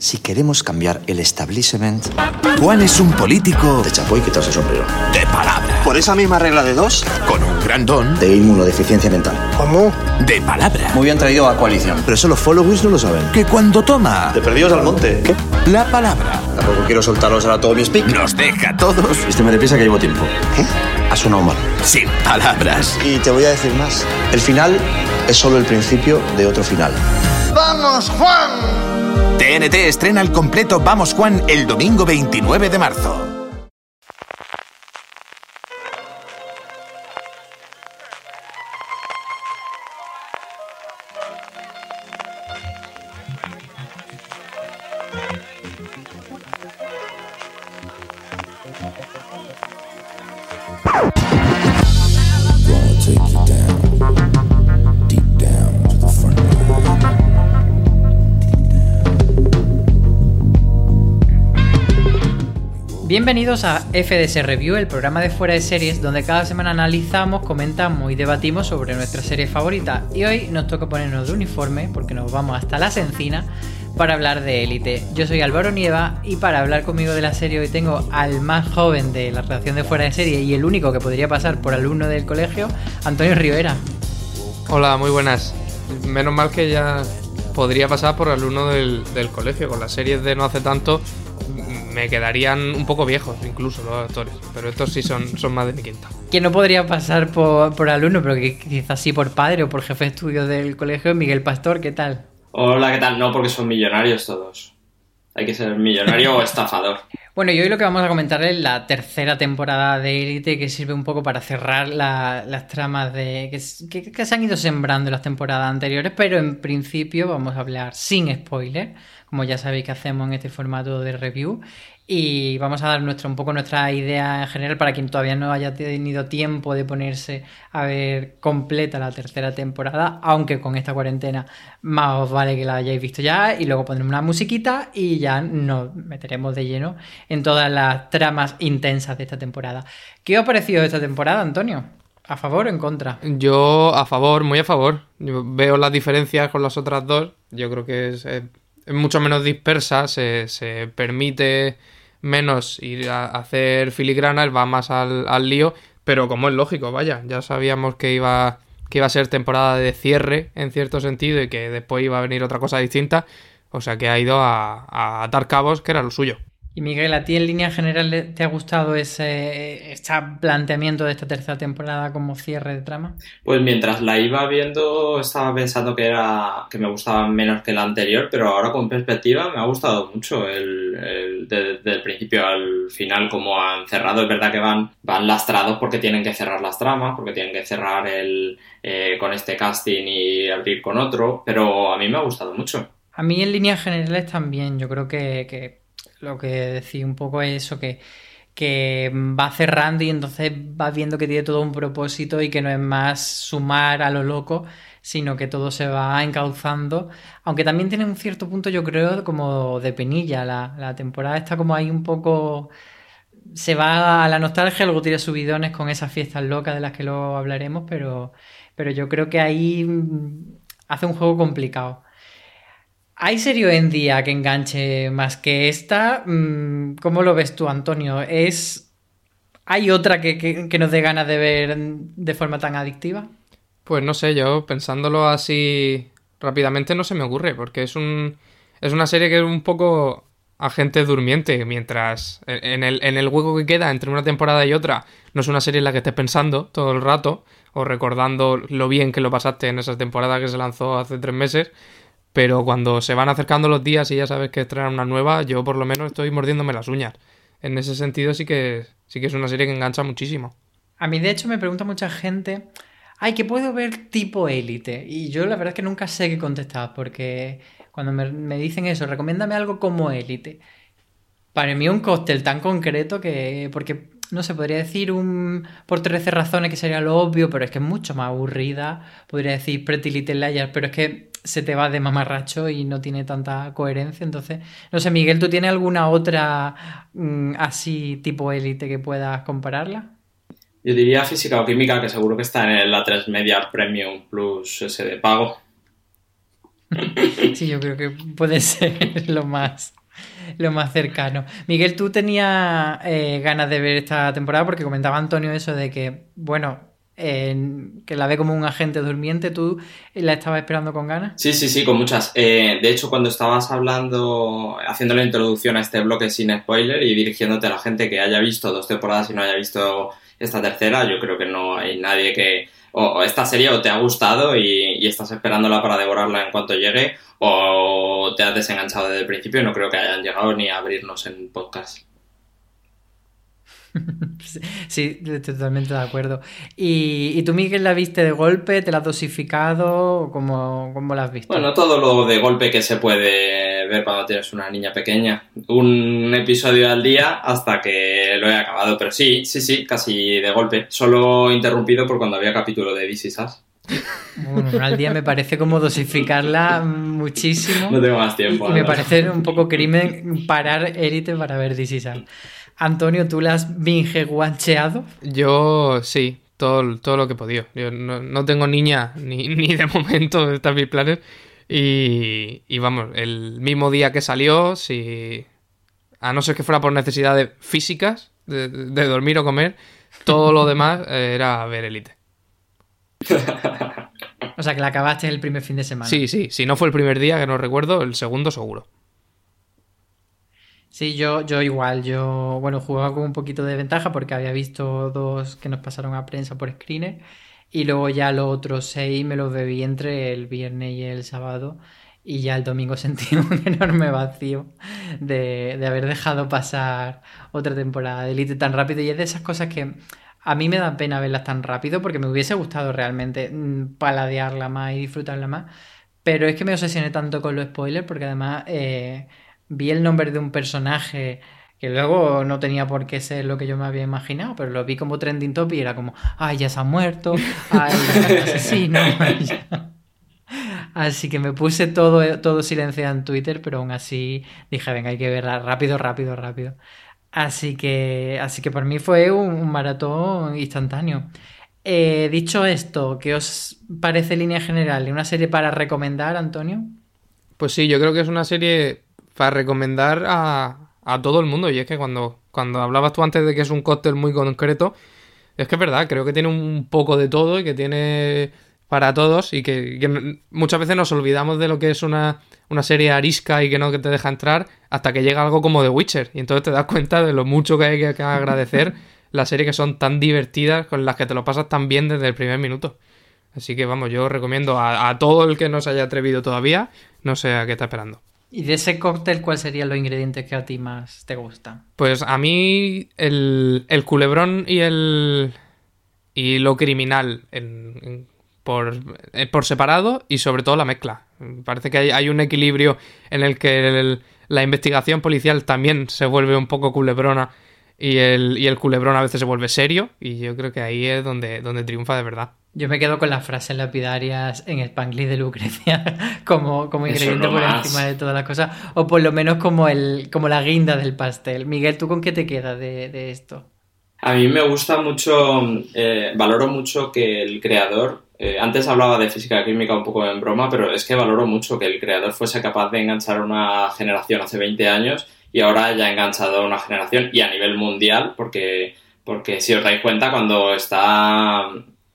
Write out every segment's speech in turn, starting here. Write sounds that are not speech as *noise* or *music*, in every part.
Si queremos cambiar el establishment, Juan es un político de chapo y quitarse el sombrero. de palabra, Por esa misma regla de dos. con un gran don De inmunodeficiencia mental. ¿Cómo? de palabra, Muy bien traído a coalición. Pero eso los followers no lo saben. que cuando toma De perdidos al monte. ¿Qué? la palabra Tampoco quiero soltaros ahora todo mi speak. nos deja a todos Vísteme de prisa que llevo tiempo. ¿Qué? Ha sonado mal. sin palabras. Y te voy a decir más. El final es solo el principio de otro final. ¡Vamos, Juan! TNT estrena el completo Vamos Juan el domingo 29 de marzo. Bienvenidos a FDS Review, el programa de fuera de series donde cada semana analizamos, comentamos y debatimos sobre nuestra serie favorita. Y hoy nos toca ponernos de uniforme porque nos vamos hasta las encinas para hablar de Élite. Yo soy Álvaro Nieva y para hablar conmigo de la serie hoy tengo al más joven de la redacción de fuera de serie y el único que podría pasar por alumno del colegio, Antonio Rivera. Hola, muy buenas. Menos mal que ya podría pasar por alumno del, del colegio. Con las series de no hace tanto me quedarían un poco viejos, incluso los actores. Pero estos sí son, son más de mi quinta. Que no podría pasar por, por alumno, pero que quizás sí por padre o por jefe de estudios del colegio, Miguel Pastor, ¿qué tal? Hola, ¿qué tal? No, porque son millonarios todos. Hay que ser millonario o *laughs* estafador. Bueno, y hoy lo que vamos a comentar es la tercera temporada de Elite, que sirve un poco para cerrar la- las tramas de que- que se han ido sembrando en las temporadas anteriores, pero en principio vamos a hablar sin spoiler, como ya sabéis que hacemos en este formato de review, y vamos a dar nuestra, un poco nuestra idea en general para quien todavía no haya tenido tiempo de ponerse a ver completa la tercera temporada, aunque con esta cuarentena más os vale que la hayáis visto ya, y luego pondremos una musiquita y ya nos meteremos de lleno en todas las tramas intensas de esta temporada. ¿Qué os ha parecido esta temporada, Antonio? ¿A favor o en contra? Yo a favor, muy a favor. Yo veo las diferencias con las otras dos. Yo creo que es mucho menos dispersa, se, se permite menos ir a hacer filigranas, va más al, al lío, pero como es lógico, vaya, ya sabíamos que iba, que iba a ser temporada de cierre en cierto sentido y que después iba a venir otra cosa distinta, o sea que ha ido a, a atar cabos, que era lo suyo. Y Miguel, ¿a ti en línea general te ha gustado ese este planteamiento de esta tercera temporada como cierre de trama? Pues mientras la iba viendo, estaba pensando que era que me gustaba menos que la anterior, pero ahora con perspectiva me ha gustado mucho el, el- de- desde el principio al final como han cerrado. Es verdad que van, van lastrados porque tienen que cerrar las tramas, porque tienen que cerrar el eh, con este casting y abrir con otro, pero a mí me ha gustado mucho. A mí en líneas generales también, yo creo que, que lo que decía un poco es eso, que, que va cerrando y entonces vas viendo que tiene todo un propósito y que no es más sumar a lo loco, sino que todo se va encauzando, aunque también tiene un cierto punto, yo creo, como de penilla, la, la temporada está como ahí un poco... Se va a la nostalgia, luego tira subidones con esas fiestas locas de las que luego hablaremos, pero, pero yo creo que ahí mm, hace un juego complicado. ¿Hay serie hoy en día que enganche más que esta? Mm, ¿Cómo lo ves tú, Antonio? ¿Es... ¿Hay otra que, que- nos dé ganas de ver de forma tan adictiva? Pues no sé, yo pensándolo así rápidamente no se me ocurre, porque es un es una serie que es un poco agente durmiente, mientras en el, en el hueco que queda entre una temporada y otra, no es una serie en la que estés pensando todo el rato, o recordando lo bien que lo pasaste en esa temporada que se lanzó hace tres meses, pero cuando se van acercando los días y ya sabes que estrenan una nueva, yo por lo menos estoy mordiéndome las uñas. En ese sentido sí que, sí que es una serie que engancha muchísimo. A mí, de hecho, me pregunta mucha gente, ay, ¿qué puedo ver tipo élite? Y yo la verdad es que nunca sé qué contestar, porque cuando me, me dicen eso, recomiéndame algo como élite. Para mí un cóctel tan concreto que... Porque no sé, podría decir un por 13 razones que sería lo obvio, pero es que es mucho más aburrida. Podría decir Pretty Little Liars, pero es que se te va de mamarracho y no tiene tanta coherencia. Entonces, no sé, Miguel, ¿tú tienes alguna otra mm, así tipo élite que puedas compararla? Yo diría física o química, que seguro que está en el A3 Media Premium Plus ese de pago. *laughs* Sí, yo creo que puede *laughs* ser lo más, lo más cercano. Miguel, ¿tú tenías eh, ganas de ver esta temporada? Porque comentaba Antonio eso de que, bueno, que la ve como un agente durmiente, ¿tú la estabas esperando con ganas? Sí, sí, sí, con muchas. Eh, de hecho, cuando estabas hablando, haciendo la introducción a este bloque sin spoiler y dirigiéndote a la gente que haya visto dos temporadas y no haya visto esta tercera, yo creo que no hay nadie que... O, esta serie o te ha gustado y, y, estás esperándola para devorarla en cuanto llegue, o te has desenganchado desde el principio y no creo que hayan llegado ni a abrirnos en podcast. *laughs* Sí, totalmente de acuerdo. ¿Y, ¿Y, tú, Miguel, la viste de golpe? ¿Te la has dosificado? ¿Cómo, ¿Cómo la has visto? Bueno, todo lo de golpe que se puede ver cuando tienes una niña pequeña. Un episodio al día hasta que lo he acabado. Pero sí, sí, sí, casi de golpe. Solo interrumpido por cuando había capítulo de This Is Us. Bueno, al día me parece como dosificarla muchísimo. No tengo más tiempo. Y me parece un poco crimen parar élite para ver This Is Us. Antonio, ¿tú la has binge guancheado? Yo sí, todo, todo lo que he podido. Yo no, no tengo niña ni, *laughs* ni, de momento, están mis planes. Y, y, vamos, el mismo día que salió, si. A no ser que fuera por necesidades físicas, de, de dormir o comer, todo lo demás era ver Elite. O sea, que la acabaste el primer fin de semana. Sí, sí. Si no fue el primer día, que no recuerdo, el segundo seguro. Sí, yo, yo igual, yo, bueno, jugaba con un poquito de ventaja porque había visto dos que nos pasaron a prensa por screener y luego ya los otros seis me los bebí entre el viernes y el sábado y ya el domingo *laughs* sentí un enorme vacío de, de haber dejado pasar otra temporada de Elite tan rápido y es de esas cosas que a mí me da pena verlas tan rápido porque me hubiese gustado realmente paladearla más y disfrutarla más, pero es que me obsesioné tanto con los spoilers porque además... Eh, vi el nombre de un personaje que luego no tenía por qué ser lo que yo me había imaginado, pero lo vi como trending top y era como, ay, ya se ha muerto, ay, asesino. *laughs* Así que me puse todo, todo silenciado en Twitter, pero aún así dije, venga, hay que verla rápido, rápido, rápido. Así que, así que para mí fue un, maratón instantáneo. Eh, dicho esto, ¿qué os parece línea general? ¿Una serie para recomendar, Antonio? Pues sí, yo creo que es una serie para recomendar a, a, todo el mundo. Y es que cuando, cuando hablabas tú antes de que es un cóctel muy concreto, es que es verdad, creo que tiene un poco de todo y que tiene para todos y que muchas veces nos olvidamos de lo que es una, una, serie arisca y que no que te deja entrar hasta que llega algo como The Witcher. Y entonces te das cuenta de lo mucho que hay que, que agradecer *laughs* las series que son tan divertidas, con las que te lo pasas tan bien desde el primer minuto. Así que vamos, yo recomiendo a, a todo el que no se haya atrevido todavía, no sé a qué está esperando. ¿Y de ese cóctel cuáles serían los ingredientes que a ti más te gustan? Pues a mí el, el culebrón y el y lo criminal en, en, por, por, separado y sobre todo la mezcla. Parece que hay, hay un equilibrio en el que el, la investigación policial también se vuelve un poco culebrona y el, y el culebrón a veces se vuelve serio y yo creo que ahí es donde, donde triunfa de verdad. Yo me quedo con las frases lapidarias en Spanglish de Lucrecia *laughs* como, como ingrediente por más. encima de todas las cosas, o por lo menos como, el, como la guinda del pastel. Miguel, ¿tú con qué te quedas de, de esto? A mí me gusta mucho, eh, valoro mucho que el creador, eh, antes hablaba de física química un poco en broma, pero es que valoro mucho que el creador fuese capaz de enganchar a una generación hace 20 años y ahora haya enganchado a una generación y a nivel mundial, porque, porque si os dais cuenta, cuando está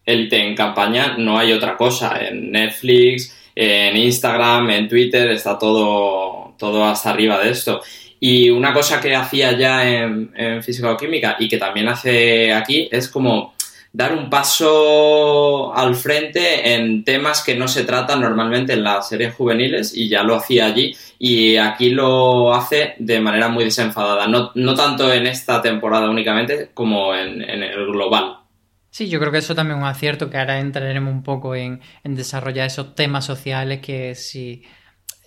Elite en campaña no hay otra cosa. En Netflix, en Instagram, en Twitter, está todo, todo hasta arriba de esto. Y una cosa que hacía ya en, en física o química y que también hace aquí es como dar un paso al frente en temas que no se tratan normalmente en las series juveniles y ya lo hacía allí y aquí lo hace de manera muy desenfadada, no, no tanto en esta temporada únicamente como en, en el global. Sí, yo creo que eso también es un acierto, que ahora entraremos un poco en, en desarrollar esos temas sociales que si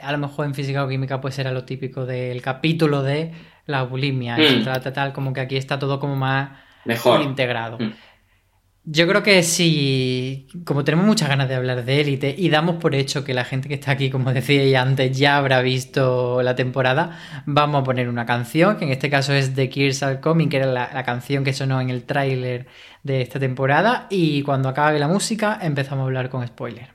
a lo mejor en física o química pues era lo típico del capítulo de la bulimia, mm. y trata tal, como que aquí está todo como más Mejor. integrado. Mm. Yo creo que si, como tenemos muchas ganas de hablar de élite y damos por hecho que la gente que está aquí, como decía antes, ya habrá visto la temporada, vamos a poner una canción, que en este caso es de Kirsal Coming, que era la, la canción que sonó en el tráiler de esta temporada, y cuando acabe la música empezamos a hablar con spoiler.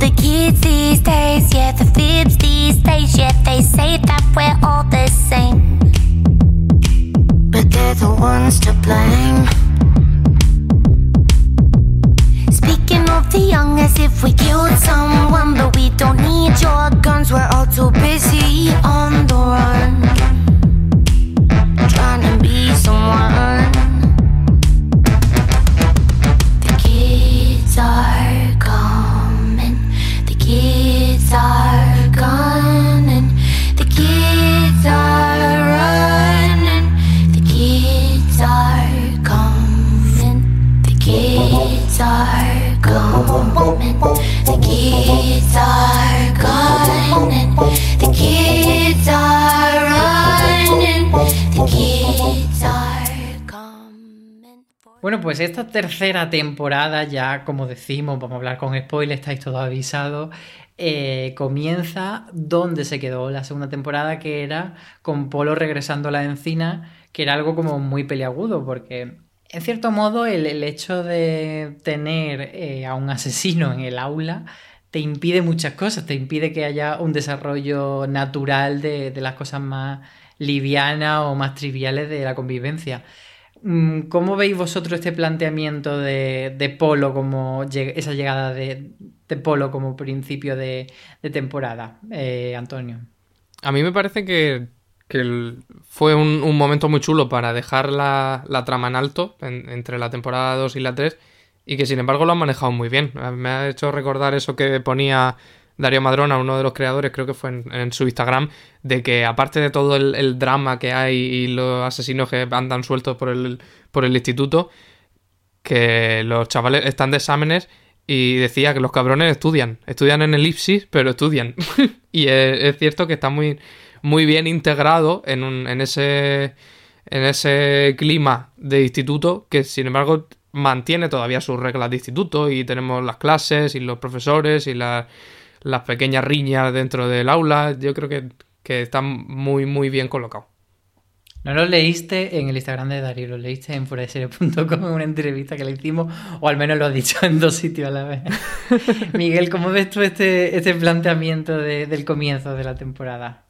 The kids these days. Yeah, the fibs these days. Yeah, they say that we're all the same. But they're the ones to blame. Speaking of the young, as if we killed someone. But we don't need your guns. We're all too busy on the run. Trying to be someone. Bueno, pues esta tercera temporada, ya como decimos, vamos a hablar con spoilers, estáis todos avisados, eh, comienza donde se quedó la segunda temporada, que era con Polo regresando a la encina, que era algo como muy peliagudo, porque en cierto modo el, el hecho de tener eh, a un asesino en el aula te impide muchas cosas, te impide que haya un desarrollo natural de, de las cosas más livianas o más triviales de la convivencia. Mm, ¿Cómo veis vosotros este planteamiento de, Polo como esa llegada de, Polo como principio de, temporada, eh, Antonio? A mí me parece que, fue un, momento muy chulo para dejar la, trama en alto en- entre la temporada 2 y la 3 y que sin embargo lo han manejado muy bien. Me ha hecho recordar eso que ponía Darío Madrona, uno de los creadores, creo que fue en, su Instagram, de que aparte de todo el, drama que hay y los asesinos que andan sueltos por el, por el instituto, que los chavales están de exámenes y decía que los cabrones estudian, estudian en elipsis, pero estudian. *laughs* y es, cierto que está muy, muy bien integrado en, en, ese, en ese clima de instituto que sin embargo mantiene todavía sus reglas de instituto y tenemos las clases y los profesores y la- las pequeñas riñas dentro del aula. Yo creo que, que está muy, muy bien colocado. ¿No lo leíste en el Instagram de Darío? ¿Lo leíste en fueradeserie.com en una entrevista que le hicimos? O al menos lo has dicho *laughs* en dos sitios a la vez. *laughs* Miguel, ¿cómo ves tú este, este planteamiento de- del comienzo de la temporada?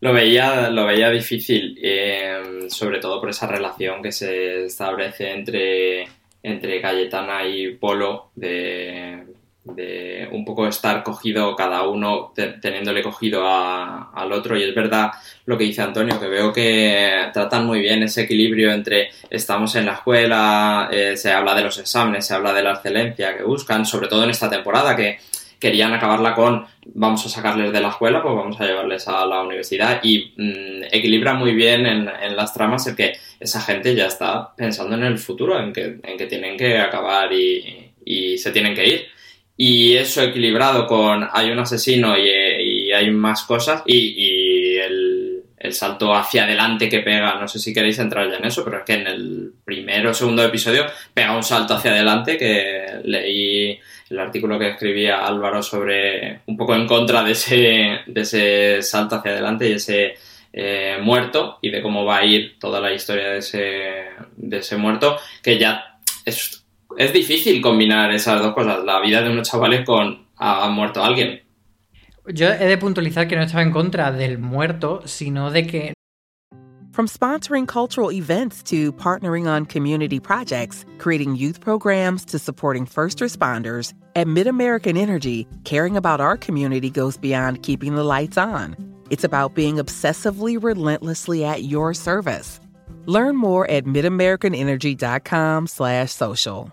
Lo veía, lo veía difícil, eh, sobre todo por esa relación que se establece entre, entre Cayetana y Polo, de, de un poco estar cogido cada uno, te- teniéndole cogido a- al otro. Y es verdad lo que dice Antonio, que veo que tratan muy bien ese equilibrio entre estamos en la escuela, eh, se habla de los exámenes, se habla de la excelencia que buscan, sobre todo en esta temporada que querían acabarla con vamos a sacarles de la escuela, pues vamos a llevarles a la universidad y mm, equilibra muy bien en, las tramas el que esa gente ya está pensando en el futuro, en que, en que tienen que acabar y se tienen que ir. Y eso equilibrado con hay un asesino y, y hay más cosas y, y el, el salto hacia adelante que pega, no sé si queréis entrar ya en eso, pero es que en el primero o segundo episodio pega un salto hacia adelante que leí el artículo que escribía Álvaro sobre un poco en contra de ese, de ese salto hacia adelante y ese eh, muerto y de cómo va a ir toda la historia de ese, de ese muerto, que ya es, es difícil combinar esas dos cosas, la vida de unos chavales con ha muerto alguien. Yo he de puntualizar que no estaba en contra del muerto, sino de que From sponsoring cultural events to partnering on community projects, creating youth programs to supporting first responders, at MidAmerican Energy, caring about our community goes beyond keeping the lights on. It's about being obsessively relentlessly at your service. Learn more at midamericanenergy.com/social.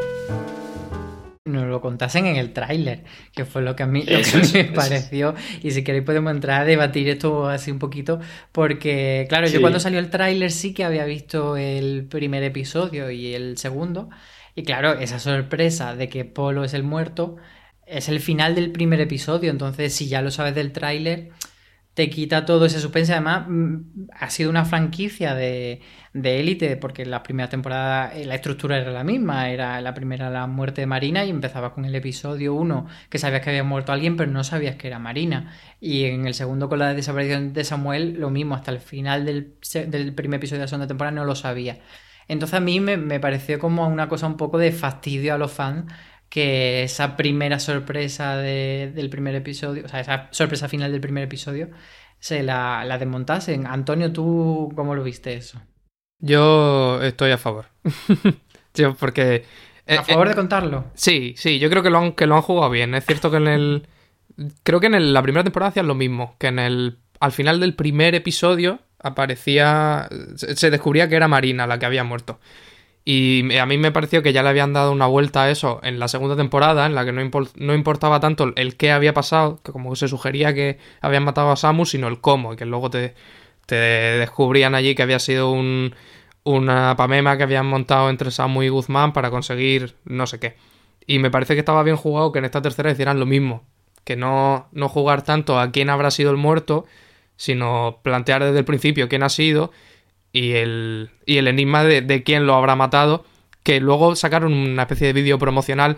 Lo contasen en el tráiler, que fue lo que a mí, lo que es, me es. pareció. Y si queréis podemos entrar a debatir esto así un poquito, porque claro, yo cuando salió el tráiler sí que había visto el primer episodio y el segundo, y claro, esa sorpresa de que Polo es el muerto es el final del primer episodio, entonces si ya lo sabes del tráiler te quita todo ese suspense. Además, mm, ha sido una franquicia de, de élite, porque en la primera temporada eh, la estructura era la misma. Era la primera la muerte de Marina y empezaba con el episodio 1, que sabías que había muerto alguien, pero no sabías que era Marina. Y en el segundo, con la desaparición de Samuel, lo mismo, hasta el final del, del primer episodio de la segunda temporada no lo sabía. Entonces a mí me, me pareció como una cosa un poco de fastidio a los fans que esa primera sorpresa de- del primer episodio, o sea, esa sorpresa final del primer episodio, se la, la desmontasen. Antonio, ¿tú cómo lo viste eso? Yo estoy a favor. *laughs* Yo, porque. eh, ¿A favor eh, de contarlo? Sí, sí, yo creo que lo han, que lo han jugado bien. Es cierto que en el. Creo que en el- la primera temporada hacían lo mismo. Que en el. Al final del primer episodio aparecía. Se, se descubría que era Marina la que había muerto. Y a mí me pareció que ya le habían dado una vuelta a eso en la segunda temporada, en la que no, no importaba tanto el qué había pasado, que como se sugería que habían matado a Samu, sino el cómo, y que luego te, te descubrían allí que había sido un, una pamema que habían montado entre Samu y Guzmán para conseguir no sé qué. Y me parece que estaba bien jugado que en esta tercera hicieran lo mismo, que no, no jugar tanto a quién habrá sido el muerto, sino plantear desde el principio quién ha sido y el, y el enigma de, quién lo habrá matado, que luego sacaron una especie de vídeo promocional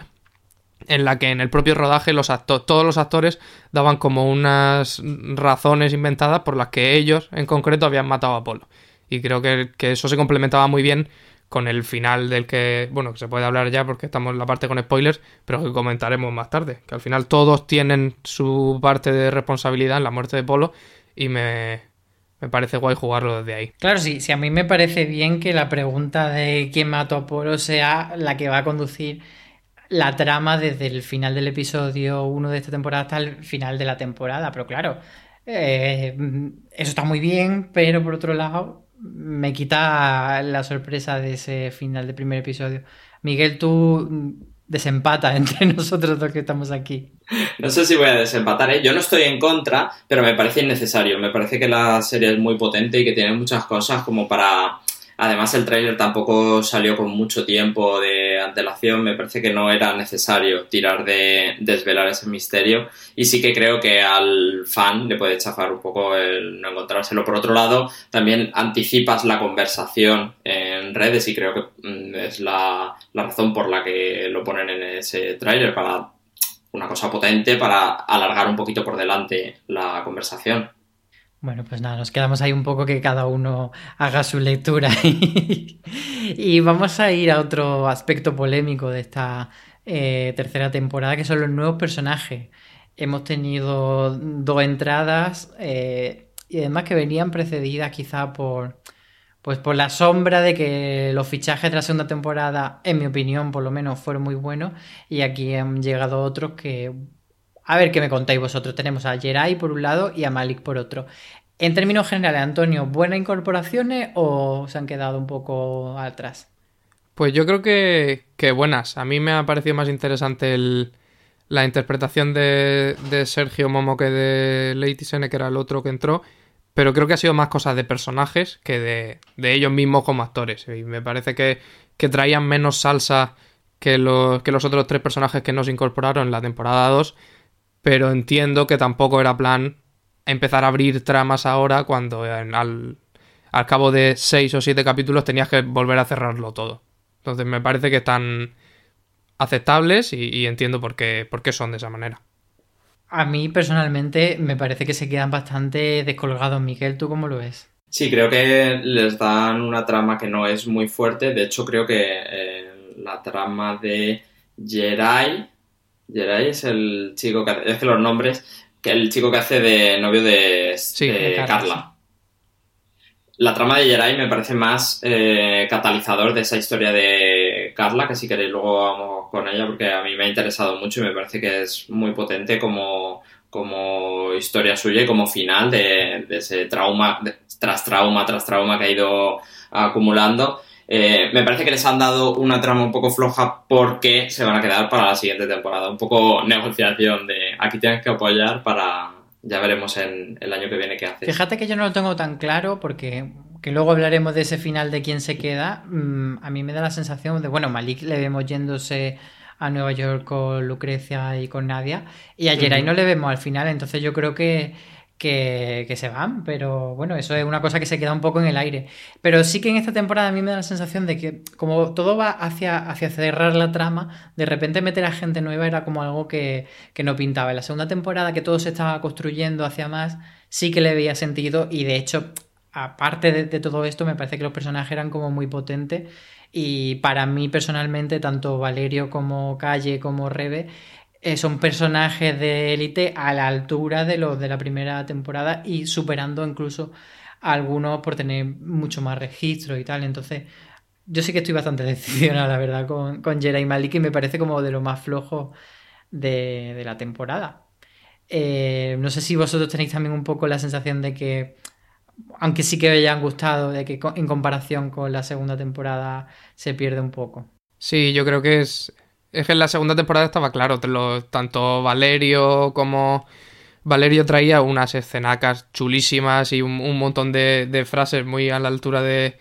en la que en el propio rodaje los todos los actores daban como unas razones inventadas por las que ellos en concreto habían matado a Apolo. Y creo que, que eso se complementaba muy bien con el final del que, bueno, que se puede hablar ya porque estamos en la parte con spoilers, pero que comentaremos más tarde. Que al final todos tienen su parte de responsabilidad en la muerte de Polo y me, me parece guay jugarlo desde ahí. Claro, sí, sí, a mí me parece bien que la pregunta de quién mató a Polo sea la que va a conducir la trama desde el final del episodio 1 de esta temporada hasta el final de la temporada. Pero claro, eh, eso está muy bien, pero por otro lado, me quita la sorpresa de ese final del primer episodio. Miguel, tú desempata *laughs* entre nosotros dos que estamos aquí. No sé si voy a desempatar, ¿eh? Yo no estoy en contra, pero me parece innecesario. Me parece que la serie es muy potente y que tiene muchas cosas como para... Además, el tráiler tampoco salió con mucho tiempo de antelación. Me parece que no era necesario tirar de desvelar ese misterio. Y sí que creo que al fan le puede chafar un poco el no encontrárselo. Por otro lado, también anticipas la conversación en redes y creo que mm, es la, la razón por la que lo ponen en ese tráiler para una cosa potente para alargar un poquito por delante la conversación. Bueno, pues nada, nos quedamos ahí un poco que cada uno haga su lectura. *laughs* y vamos a ir a otro aspecto polémico de esta eh, tercera temporada, que son los nuevos personajes. Hemos tenido dos entradas eh, y además que venían precedidas quizá por, pues por la sombra de que los fichajes de la segunda temporada, en mi opinión, por lo menos, fueron muy buenos. Y aquí han llegado otros que a ver qué me contáis vosotros. Tenemos a Jerai por un lado y a Malik por otro. En términos generales, Antonio, ¿buenas incorporaciones o se han quedado un poco atrás? Pues yo creo que, que buenas. A mí me ha parecido más interesante el, la interpretación de, de Sergio Momo que de Lady Sene, que era el otro que entró. Pero creo que ha sido más cosas de personajes que de, de ellos mismos como actores. Y me parece que, que traían menos salsa que los, que los otros tres personajes que nos incorporaron en la temporada 2 pero entiendo que tampoco era plan empezar a abrir tramas ahora cuando en- al, al cabo de seis o siete capítulos tenías que volver a cerrarlo todo. Entonces me parece que están aceptables y, y entiendo por qué, por qué son de esa manera. A mí personalmente me parece que se quedan bastante descolgados. Miguel, ¿tú cómo lo ves? Sí, creo que les dan una trama que no es muy fuerte. De hecho, creo que eh, la trama de Jerai Jerai es el chico que hace, es que los nombres, que el chico que hace de novio de, Sí, de de Carla, Carla. La trama de Jerai me parece más eh, catalizador de esa historia de Carla, que si queréis luego vamos con ella, porque a mí me ha interesado mucho y me parece que es muy potente como, como historia suya y como final de, de ese trauma, de- tras trauma, tras trauma que ha ido acumulando. Eh, me parece que les han dado una trama un poco floja porque se van a quedar para la siguiente temporada. Un poco negociación de aquí tienes que apoyar para... Ya veremos en el año que viene qué haces. Fíjate que yo no lo tengo tan claro porque que luego hablaremos de ese final de quién se queda. Mm, a mí me da la sensación de, bueno, Malik le vemos yéndose a Nueva York con Lucrecia y con Nadia y a Ujú. no le vemos al final, entonces yo creo que, que, se van, pero bueno, eso es una cosa que se queda un poco en el aire. Pero sí que en esta temporada a mí me da la sensación de que como todo va hacia, hacia cerrar la trama, de repente meter a gente nueva era como algo que, que no pintaba. En la segunda temporada que todo se estaba construyendo hacia más, sí que le veía sentido y de hecho, aparte de, de todo esto, me parece que los personajes eran como muy potentes y para mí personalmente, tanto Valerio como Calle como Rebe son personajes de élite a la altura de los de la primera temporada y superando incluso a algunos por tener mucho más registro y tal. Entonces, yo sí que estoy bastante *laughs* decepcionado, la verdad, con, con Jerai Malik y me parece como de lo más flojo de, de la temporada. Eh, no sé si vosotros tenéis también un poco la sensación de que, aunque sí que os hayan gustado, de que en comparación con la segunda temporada se pierde un poco. Sí, yo creo que es. Es que en la segunda temporada estaba claro. lo- tanto Valerio como. Valerio traía unas escenacas chulísimas y un, montón de, de frases muy a la altura de,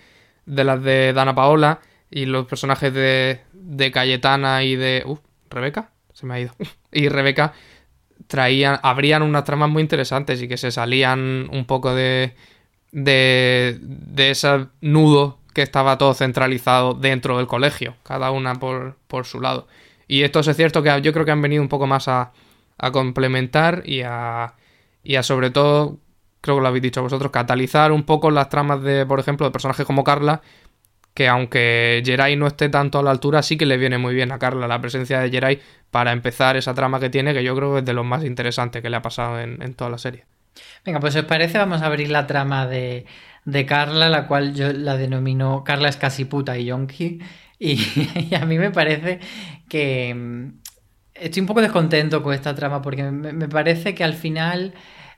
de las de Dana Paola. Y los personajes de, de Cayetana y de. Uh, Rebeca. Se me ha ido. *laughs* y Rebeca traían. Abrían unas tramas muy interesantes y que se salían un poco de. de. de ese nudo que estaba todo centralizado dentro del colegio, cada una por, por su lado. Y esto es cierto que yo creo que han venido un poco más a, a complementar y a, y a sobre todo, creo que lo habéis dicho vosotros, catalizar un poco las tramas de, por ejemplo, de personajes como Carla, que aunque Jerai no esté tanto a la altura, sí que le viene muy bien a Carla la presencia de Jerai para empezar esa trama que tiene, que yo creo que es de lo más interesante que le ha pasado en, en toda la serie. Venga, pues os parece, vamos a abrir la trama de, de Carla, la cual yo la denomino Carla es casi puta y yonki. Y, *laughs* a mí me parece que mm, estoy un poco descontento con esta trama porque me, parece que al final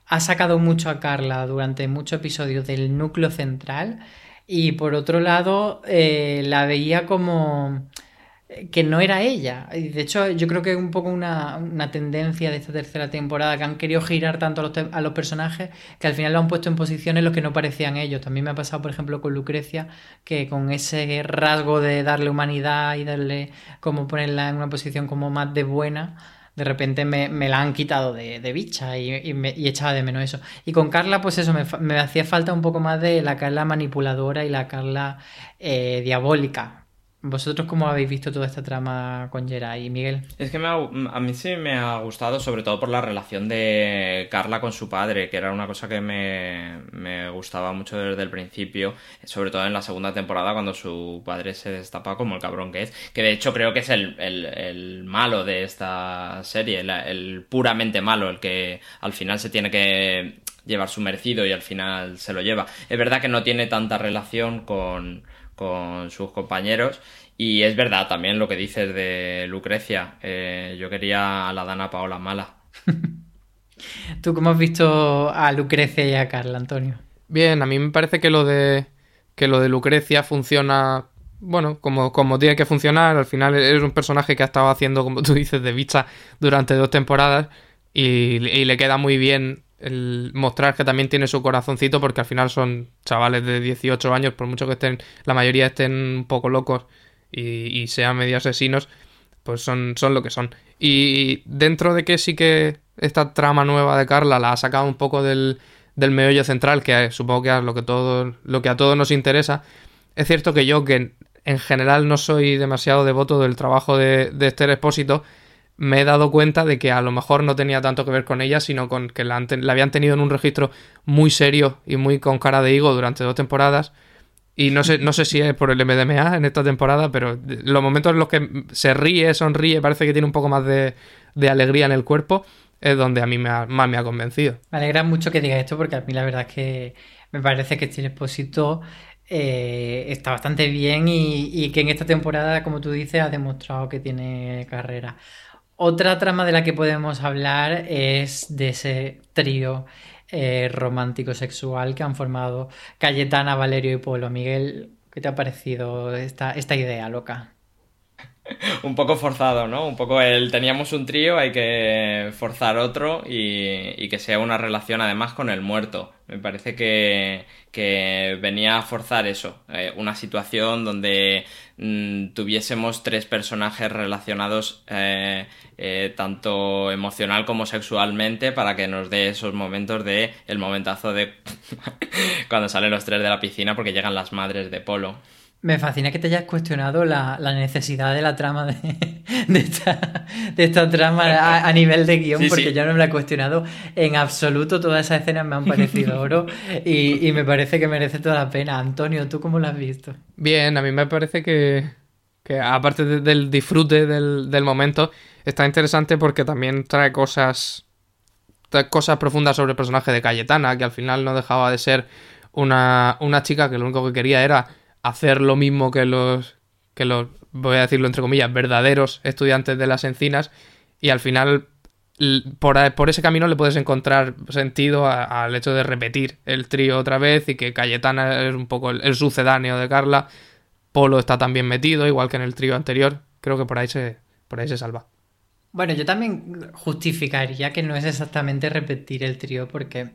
ha sacado mucho a Carla durante muchos episodios del núcleo central y por otro lado eh, la veía como que no era ella. Y de hecho, yo creo que es un poco una, una tendencia de esta tercera temporada que han querido girar tanto a los, a los personajes que al final lo han puesto en posiciones en los que no parecían ellos. También me ha pasado, por ejemplo, con Lucrecia, que con ese rasgo de darle humanidad y darle como ponerla en una posición como más de buena. De repente me, me la han quitado de, de bicha y, y me- y echaba de menos eso. Y con Carla, pues eso, me, me hacía falta un poco más de la Carla manipuladora y la Carla eh, diabólica. ¿Vosotros cómo habéis visto toda esta trama con Jerai y Miguel? Es que me ha- a mí sí me ha gustado, sobre todo por la relación de Carla con su padre, que era una cosa que me, me gustaba mucho desde el principio, sobre todo en la segunda temporada, cuando su padre se destapa como el cabrón que es. Que de hecho creo que es el, el- el malo de esta serie, la- el puramente malo, el que al final se tiene que llevar su merecido y al final se lo lleva. Es verdad que no tiene tanta relación con, con sus compañeros. Y es verdad también lo que dices de Lucrecia. Eh, yo quería a la Dana Paola mala. *laughs* ¿Tú cómo has visto a Lucrecia y a Carla, Antonio? Bien, a mí me parece que lo de que lo de Lucrecia funciona, bueno, como, como tiene que funcionar. Al final es un personaje que ha estado haciendo, como tú dices, de bicha durante dos temporadas y, y le queda muy bien el mostrar que también tiene su corazoncito porque al final son chavales de 18 años, por mucho que estén, la mayoría estén un poco locos y, sean medio asesinos, pues son, son lo que son. Y dentro de que sí que esta trama nueva de Carla la ha sacado un poco del, del meollo central, que supongo que es lo que, todo, lo que a todos nos interesa, es cierto que yo, que en general no soy demasiado devoto del trabajo de, de Esther Expósito, me he dado cuenta de que a lo mejor no tenía tanto que ver con ella, sino con que la, la habían tenido en un registro muy serio y muy con cara de higo durante dos temporadas. Y no sé, no sé si es por el MDMA en esta temporada, pero los momentos en los que se ríe, sonríe, parece que tiene un poco más de, alegría en el cuerpo, es donde a mí me ha- más me ha convencido. Me alegra mucho que digas esto porque a mí la verdad es que me parece que Steve Esposito eh, está bastante bien y, y que en esta temporada, como tú dices, ha demostrado que tiene carrera. Otra trama de la que podemos hablar es de ese trío eh, romántico sexual que han formado Cayetana, Valerio y Polo. Miguel, ¿qué te ha parecido esta, esta idea loca? *laughs* un poco forzado, ¿no? Un poco el teníamos un trío, hay que forzar otro y, que sea una relación además con el muerto. Me parece que, que venía a forzar eso, eh, una situación donde mm, tuviésemos tres personajes relacionados eh, eh, tanto emocional como sexualmente para que nos dé esos momentos de el momentazo de *laughs* cuando salen los tres de la piscina porque llegan las madres de Polo. Me fascina que te hayas cuestionado la, la necesidad de la trama de, *laughs* de esta, de esta trama a, a nivel de guion, Sí, porque sí. yo no me la he cuestionado en absoluto. Todas esas escenas me han parecido *laughs* oro y, y me parece que merece toda la pena. Antonio, ¿tú cómo lo has visto? Bien, a mí me parece que, que aparte de- del disfrute del, del momento, está interesante porque también trae cosas, trae cosas profundas sobre el personaje de Cayetana, que al final no dejaba de ser una, una chica que lo único que quería era hacer lo mismo que los, que los, voy a decirlo entre comillas, verdaderos estudiantes de las encinas, y al final por, ese camino le puedes encontrar sentido al hecho de repetir el trío otra vez y que Cayetana es un poco el, el sucedáneo de Carla. Polo está también metido, igual que en el trío anterior. Creo que por ahí se, por ahí se salva. Bueno, yo también justificaría que no es exactamente repetir el trío, porque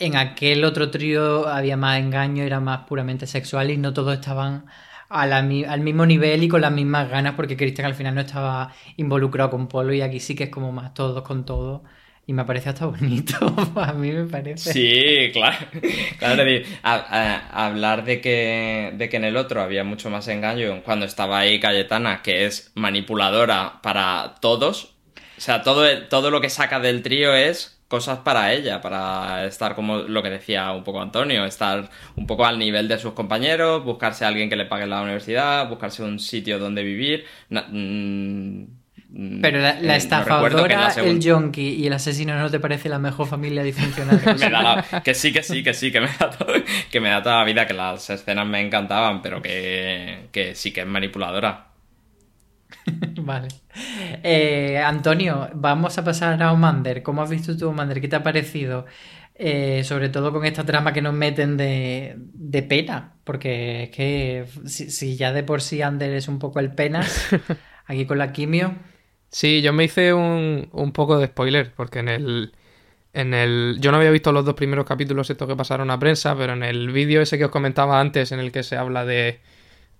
en aquel otro trío había más engaño, era más puramente sexual y no todos estaban al mismo nivel y con las mismas ganas, porque Cristian al final no estaba involucrado con Polo y aquí sí que es como más todos con todo. Y me parece hasta *laughs* bonito, a mí me parece. Sí, claro. claro a- hablar de que, de que en el otro había mucho más engaño cuando estaba ahí Cayetana, que es manipuladora para todos. O sea, todo, todo lo que saca del trío es cosas para ella, para estar como lo que decía un poco Antonio, estar un poco al nivel de sus compañeros, buscarse a alguien que le pague la universidad, buscarse un sitio donde vivir. Na- mm, Pero la, la eh, no estafadora, segun- el yonki y el asesino no te parece la mejor familia disfuncional. *laughs* que me da la- que sí, que sí, que sí, que me, da todo- que me da toda la vida, que las escenas me encantaban, pero que, que sí que es manipuladora. *laughs* Vale. Eh, Antonio, vamos a pasar a Omander. ¿Cómo has visto tú Omander? ¿Qué te ha parecido? Eh, sobre todo con esta trama que nos meten de, de pena. Porque es que si, si ya de por sí Ander es un poco el penas, *laughs* aquí con la quimio. Sí, yo me hice un, un poco de spoiler, porque en el, en el... Yo no había visto los dos primeros capítulos estos que pasaron a prensa, pero en el vídeo ese que os comentaba antes, en el que se habla de,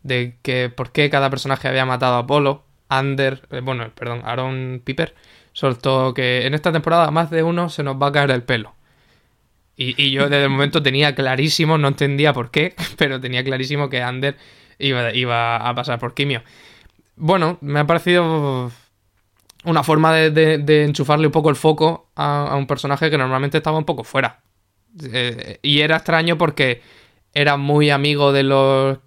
de que por qué cada personaje había matado a Apolo, Ander, eh, bueno, perdón, Aaron Piper, soltó que en esta temporada más de uno se nos va a caer el pelo. Y, yo desde el momento tenía clarísimo, no entendía por qué, *laughs* pero tenía clarísimo que Ander iba, a pasar por quimio. Bueno, me ha parecido una forma de, enchufarle un poco el foco a, a un personaje que normalmente estaba un poco fuera. Eh, y era extraño porque era muy amigo de los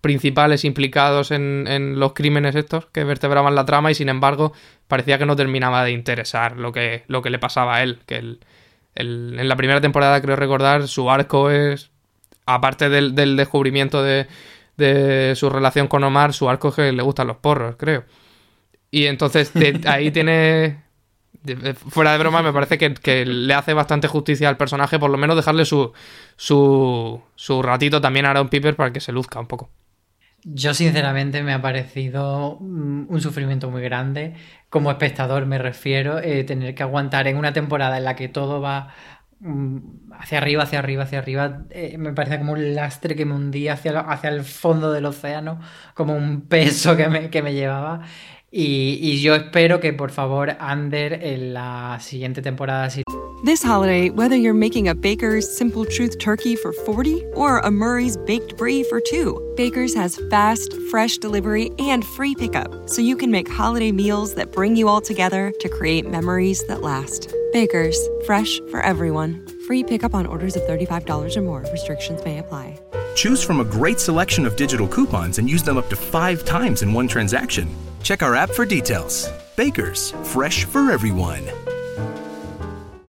principales implicados en, en los crímenes estos que vertebraban la trama y sin embargo parecía que no terminaba de interesar lo que, lo que le pasaba a él. Que el- el- en la primera temporada, creo recordar, su arco es, aparte del, del descubrimiento de, de su relación con Omar, su arco es que le gustan los porros, creo. Y entonces ahí *laughs* tiene. Fuera de broma, me parece que, que le hace bastante justicia al personaje, por lo menos dejarle su, su, su ratito también a Aaron Piper para que se luzca un poco. Yo sinceramente me ha parecido mm, un sufrimiento muy grande, como espectador me refiero, eh, tener que aguantar en una temporada en la que todo va mm, hacia arriba, hacia arriba, hacia arriba, eh, me parece como un lastre que me hundía hacia, hacia el fondo del océano, como un peso que me, que me llevaba. Y, y yo espero que por favor Ander en la siguiente temporada si This holiday, whether you're making a Baker's Simple Truth turkey for 40 or a Murray's Baked Brie for two, Baker's has fast, fresh delivery and free pickup, so you can make holiday meals that bring you all together to create memories that last. Baker's, fresh for everyone. Free pickup on orders of $35 or more. Restrictions may apply. Choose from a great selection of digital coupons and use them up to five times in one transaction. Check our app for details. Bakers, fresh for everyone.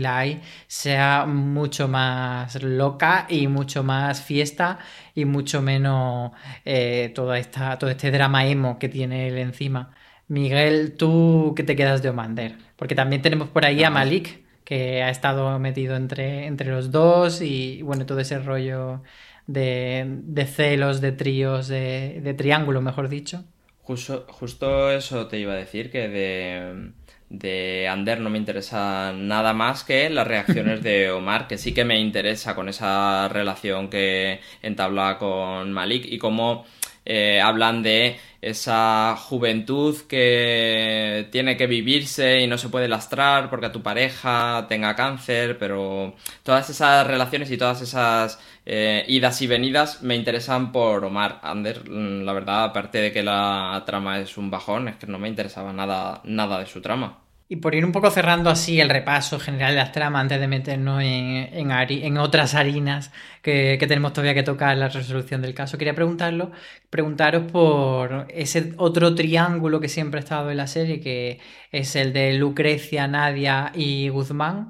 Lai sea mucho más loca y mucho más fiesta y mucho menos eh, toda esta, todo este drama emo que tiene él encima. Miguel, ¿tú qué te quedas de Omander? Porque también tenemos por ahí a Malik, que ha estado metido entre, entre los dos y bueno, todo ese rollo de, de celos, de tríos, de, de triángulo, mejor dicho. Justo, justo eso te iba a decir, que de de Ander no me interesa nada más que las reacciones de *laughs* Omar, que sí que me interesa con esa relación que entabla con Malik y cómo eh, hablan de esa juventud que tiene que vivirse y no se puede lastrar porque a tu pareja tenga cáncer, pero todas esas relaciones y todas esas eh, idas y venidas me interesan por Omar. Ander, mm, la verdad, aparte de que la trama es un bajón, es que no me interesaba nada, nada de su trama. Y por ir un poco cerrando así el repaso general de las tramas antes de meternos en, en, otras harinas que, tenemos todavía que tocar la resolución del caso, quería preguntarlo, preguntaros por ese otro triángulo que siempre ha estado en la serie, que es el de Lucrecia, Nadia y Guzmán,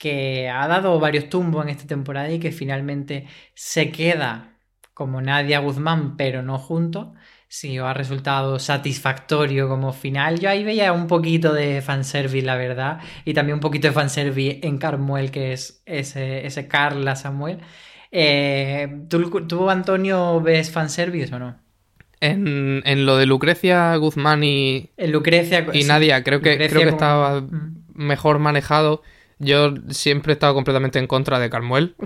que ha dado varios tumbos en esta temporada y que finalmente se queda como Nadia Guzmán, pero no juntos si os ha resultado satisfactorio como final. Yo ahí veía un poquito de fanservice, la verdad, y también un poquito de fanservice en Carmuel, que es ese, ese Carla Samuel. Eh, ¿tú, Antonio, ves fanservice o no? En, en, lo de Lucrecia Guzmán y, en Lucrecia, y Nadia, creo que, creo que estaba mm. mejor manejado. Yo siempre he estado completamente en contra de Carmuel.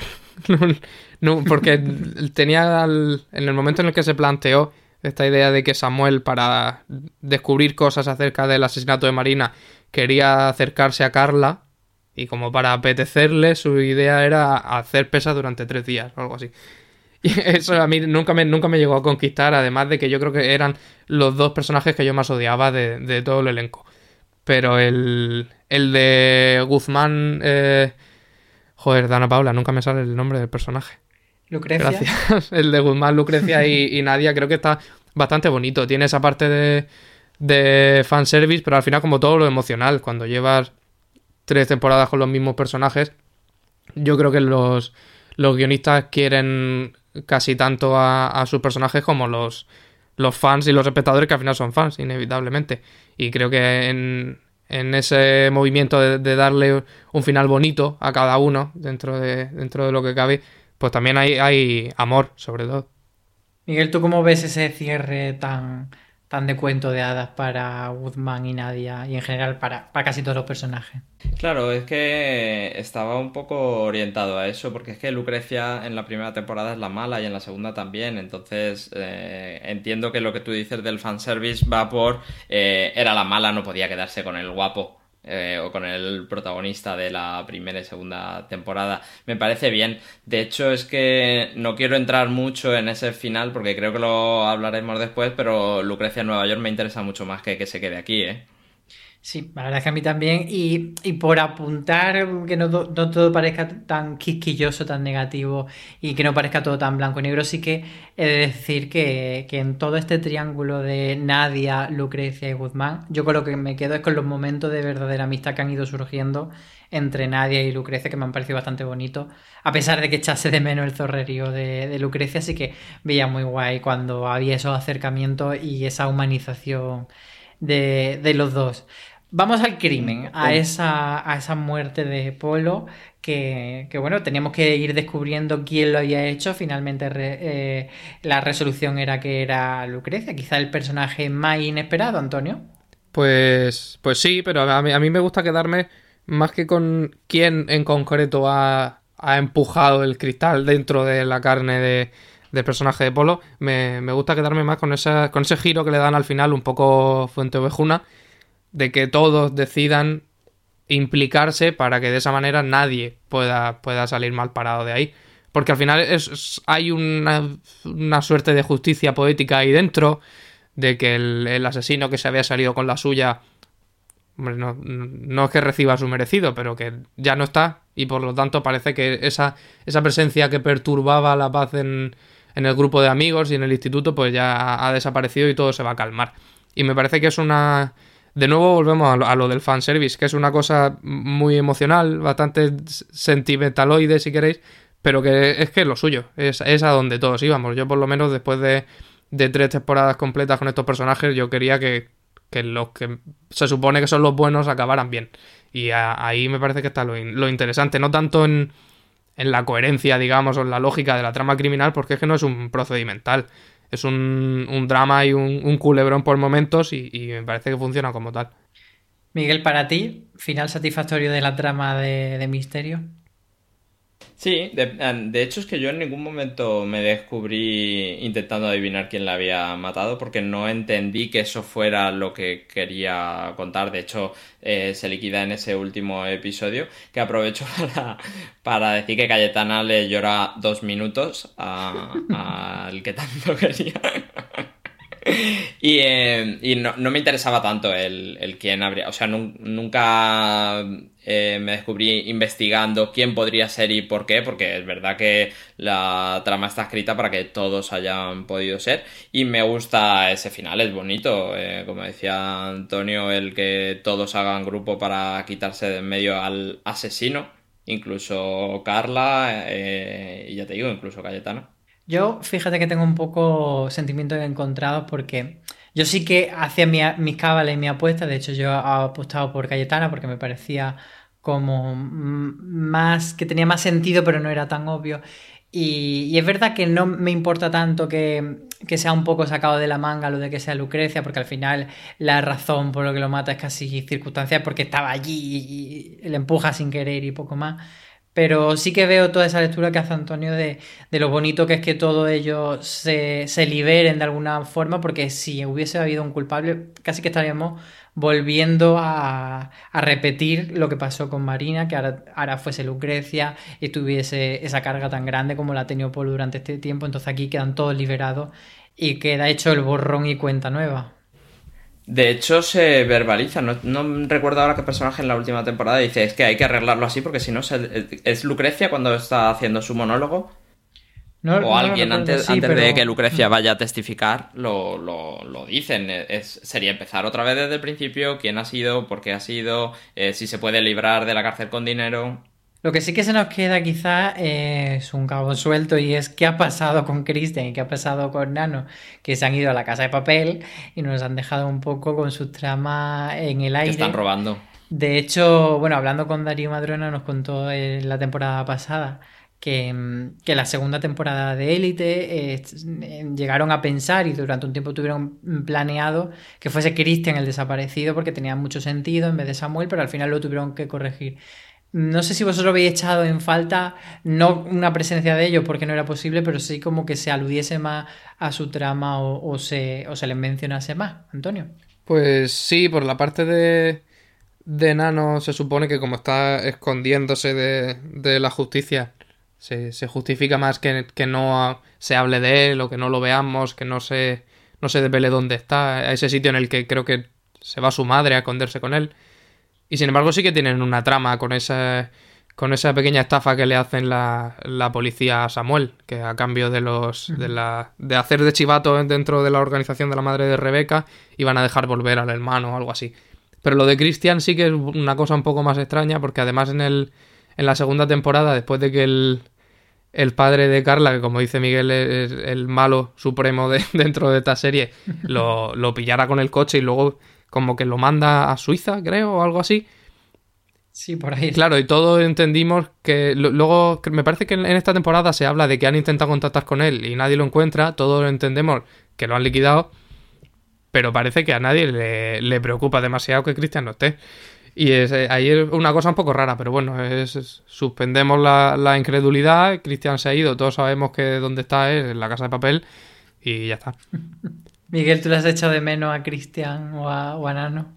*laughs* no, porque tenía en el momento en el que se planteó esta idea de que Samuel, para descubrir cosas acerca del asesinato de Marina, quería acercarse a Carla. Y como para apetecerle, su idea era hacer pesas durante tres días o algo así. *laughs* Y eso a mí nunca me, nunca me llegó a conquistar, además de que yo creo que eran los dos personajes que yo más odiaba de, todo el elenco. Pero el, el de Guzmán... Eh, joder, Dana Paula, nunca me sale el nombre del personaje. Lucrecia. Gracias. *laughs* El de Guzmán, Lucrecia y, Nadia creo que está bastante bonito. Tiene esa parte de, de fanservice, pero al final como todo lo emocional. Cuando llevas tres temporadas con los mismos personajes, yo creo que los, los guionistas quieren casi tanto a, sus personajes como los, los fans y los espectadores que al final son fans, inevitablemente. Y creo que en, en ese movimiento de, darle un final bonito a cada uno dentro de, dentro de lo que cabe, pues también hay, hay amor, sobre todo. Miguel, ¿tú cómo ves ese cierre tan, tan de cuento de hadas para Guzmán y Nadia y en general para, para, casi todos los personajes? Claro, es que estaba un poco orientado a eso, porque es que Lucrecia en la primera temporada es la mala y en la segunda también, entonces eh, entiendo que lo que tú dices del fanservice va por eh, era la mala, no podía quedarse con el guapo. Eh, o con el protagonista de la primera y segunda temporada. Me parece bien. De hecho, es que no quiero entrar mucho en ese final porque creo que lo hablaremos después, pero Lucrecia en Nueva York me interesa mucho más que que se quede aquí, ¿eh? Sí, la verdad es que a mí también. Y, por apuntar que no, todo parezca tan quisquilloso, tan negativo y que no parezca todo tan blanco y negro, sí que he de decir que, en todo este triángulo de Nadia, Lucrecia y Guzmán, yo con lo que me quedo es con los momentos de verdadera amistad que han ido surgiendo entre Nadia y Lucrecia, que me han parecido bastante bonitos. A pesar de que echase de menos el zorrerío de, de Lucrecia, sí que veía muy guay cuando había esos acercamientos y esa humanización de, de los dos. Vamos al crimen, a esa, a esa muerte de Polo, que, bueno, teníamos que ir descubriendo quién lo había hecho. Finalmente eh, la resolución era que era Lucrecia, quizá el personaje más inesperado, Antonio. Pues, pues sí, pero a mí, a mí me gusta quedarme más que con quién en concreto ha, ha empujado el cristal dentro de la carne de, del personaje de Polo. Me, me, gusta quedarme más con, esa, con ese giro que le dan al final, un poco fuente ovejuna de que todos decidan implicarse para que de esa manera nadie pueda, pueda salir mal parado de ahí. Porque al final es, hay una, una, suerte de justicia poética ahí dentro, de que el, el, asesino que se había salido con la suya, hombre, no, no es que reciba su merecido, pero que ya no está y por lo tanto parece que esa, esa presencia que perturbaba la paz en, en el grupo de amigos y en el instituto pues ya ha, ha desaparecido y todo se va a calmar. Y me parece que es una de nuevo volvemos a lo, a lo, del fanservice, que es una cosa muy emocional, bastante sentimentaloide si queréis, pero que es que es lo suyo, es, a donde todos íbamos. Yo por lo menos después de, de tres temporadas completas con estos personajes, yo quería que, que, los que se supone que son los buenos acabaran bien. Y a, ahí me parece que está lo, lo interesante, no tanto en, en, la coherencia, digamos, o en la lógica de la trama criminal, porque es que no es un procedimental es un, un drama y un, un, culebrón por momentos y, me parece que funciona como tal. Miguel, para ti, final satisfactorio de la trama de Misterio. Sí, de, hecho es que yo en ningún momento me descubrí intentando adivinar quién la había matado porque no entendí que eso fuera lo que quería contar. De hecho, eh, se liquida en ese último episodio que aprovecho *laughs* para, para decir que Cayetana le llora dos minutos al que tanto *laughs* quería. *laughs* y, y no, me interesaba tanto el, quién habría. O sea, nu nunca eh, me descubrí investigando quién podría ser y por qué, porque es verdad que la trama está escrita para que todos hayan podido ser. Y me gusta ese final, es bonito. Eh, como decía Antonio, el que todos hagan grupo para quitarse de en medio al asesino. Incluso Carla, eh, y ya te digo, incluso Cayetana. Yo, fíjate que tengo un poco sentimientos encontrados porque yo sí que hacía mi, mis cábalas y mi apuesta. De hecho, yo he apostado por Cayetana porque me parecía como más que tenía más sentido, pero no era tan obvio. Y, es verdad que no me importa tanto que, que, sea un poco sacado de la manga lo de que sea Lucrecia, porque al final la razón por lo que lo mata es casi circunstancial, porque estaba allí y, y le empuja sin querer y poco más. Pero sí que veo toda esa lectura que hace Antonio de, de lo bonito que es que todos ellos se, se, liberen de alguna forma, porque si hubiese habido un culpable, casi que estaríamos volviendo a, a repetir lo que pasó con Marina, que ahora, ahora, fuese Lucrecia y tuviese esa carga tan grande como la ha tenido Paul durante este tiempo. Entonces aquí quedan todos liberados y queda hecho el borrón y cuenta nueva. De hecho, se verbaliza. No, no, recuerdo ahora qué personaje en la última temporada dice es que hay que arreglarlo así porque si no es Lucrecia cuando está haciendo su monólogo. No, o alguien no, antes, sí, antes pero... de que Lucrecia vaya a testificar lo, lo, lo dicen. Es, sería empezar otra vez desde el principio, quién ha sido, por qué ha sido, eh, si se puede librar de la cárcel con dinero. Lo que sí que se nos queda quizá es un cabo suelto y es qué ha pasado con Christian y qué ha pasado con Nano, que se han ido a la casa de papel y nos han dejado un poco con sus tramas en el aire. Que están robando. De hecho, bueno, hablando con Darío Madrona nos contó en la temporada pasada que, que la segunda temporada de Élite eh, llegaron a pensar y durante un tiempo tuvieron planeado que fuese Christian el desaparecido porque tenía mucho sentido en vez de Samuel, pero al final lo tuvieron que corregir. No sé si vosotros habéis echado en falta, no una presencia de ellos porque no era posible, pero sí como que se aludiese más a su trama o, se, o se les mencionase más. Antonio. Pues sí, por la parte de, de Nano se supone que como está escondiéndose de, de la justicia, se, se, justifica más que, que no se hable de él o que no lo veamos, que no se, no se devele dónde está, a ese sitio en el que creo que se va su madre a esconderse con él. Y sin embargo sí que tienen una trama con esa, con esa pequeña estafa que le hacen la, la policía a Samuel, que a cambio de los de, la, de hacer de chivato dentro de la organización de la madre de Rebeca, iban a dejar volver al hermano o algo así. Pero lo de Christian sí que es una cosa un poco más extraña, porque además en, el, en la segunda temporada, después de que el, el padre de Carla, que como dice Miguel es el malo supremo de, *laughs* dentro de esta serie, lo, lo pillara con el coche y luego como que lo manda a Suiza, creo, o algo así. Sí, por ahí. Claro, y todos entendimos que luego me parece que en esta temporada se habla de que han intentado contactar con él y nadie lo encuentra, todos entendemos que lo han liquidado, pero parece que a nadie le, le preocupa demasiado que Cristian no esté. Y es, eh, ahí es una cosa un poco rara, pero bueno, es, es, suspendemos la, la incredulidad, Cristian se ha ido, todos sabemos que dónde está es en la casa de papel y ya está. *laughs* Miguel, ¿tú le has echado de menos a Cristian o a, o Nano?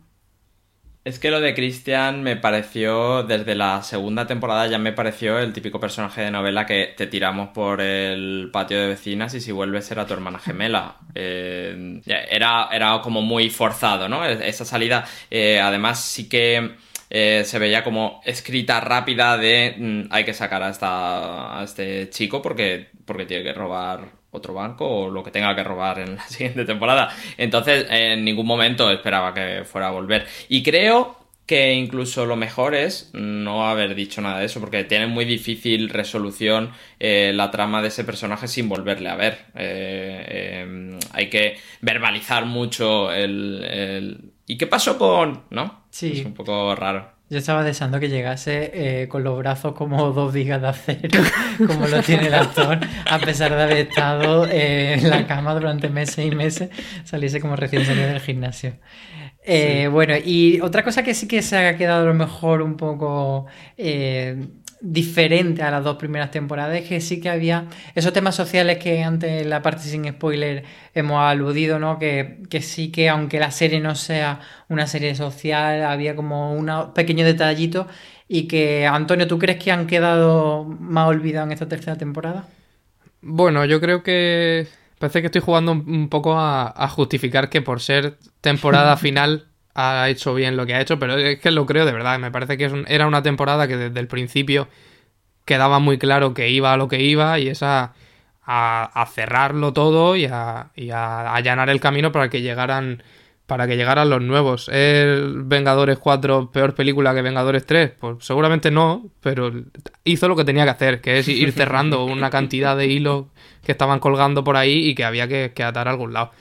Es que lo de Christian me pareció, desde la segunda temporada ya me pareció el típico personaje de novela que te tiramos por el patio de vecinas y si vuelves era tu hermana gemela. Eh, era, era como muy forzado, ¿no? E-, esa salida, eh, además sí que eh, se veía como escrita rápida de mm, hay que sacar a, a este chico porque, porque tiene que robar otro banco o lo que tenga que robar en la *laughs* siguiente temporada. Entonces, en ningún momento esperaba que fuera a volver. Y creo que incluso lo mejor es no haber dicho nada de eso, porque tiene muy difícil resolución eh, la trama de ese personaje sin volverle a ver. Eh, em, hay que verbalizar mucho el, ¿Y qué pasó con...? ¿No? Sí. Es un poco raro. Yo estaba deseando que llegase eh, con los brazos como *laughs* dos vigas de acero, *laughs* como lo tiene el actor, a pesar de haber estado en la cama durante meses y meses, saliese como recién salido del gimnasio. Eh, bueno, y otra cosa que sí que se ha quedado a lo mejor un poco eh, diferente a las dos primeras temporadas es que sí que había esos temas sociales que antes en la parte sin spoiler hemos aludido, ¿no? Que, que sí que aunque la serie no sea una serie social, había como unos pequeños detallitos y que, Antonio, ¿tú crees que han quedado más olvidados en esta tercera temporada? Bueno, yo creo que Parece que estoy jugando un poco a, justificar que por ser temporada *laughs* final ha hecho bien lo que ha hecho, pero es que lo creo de verdad. Me parece que era una temporada que desde el principio quedaba muy claro que iba a lo que iba y esa a, cerrarlo todo y a, a allanar el camino para que llegaran para que llegaran los nuevos. ¿Es Vengadores 4 peor película que Vengadores 3? Pues seguramente no, pero hizo lo que tenía que hacer, que es ir cerrando una cantidad de hilos que estaban colgando por ahí y que había que, atar a algún lado.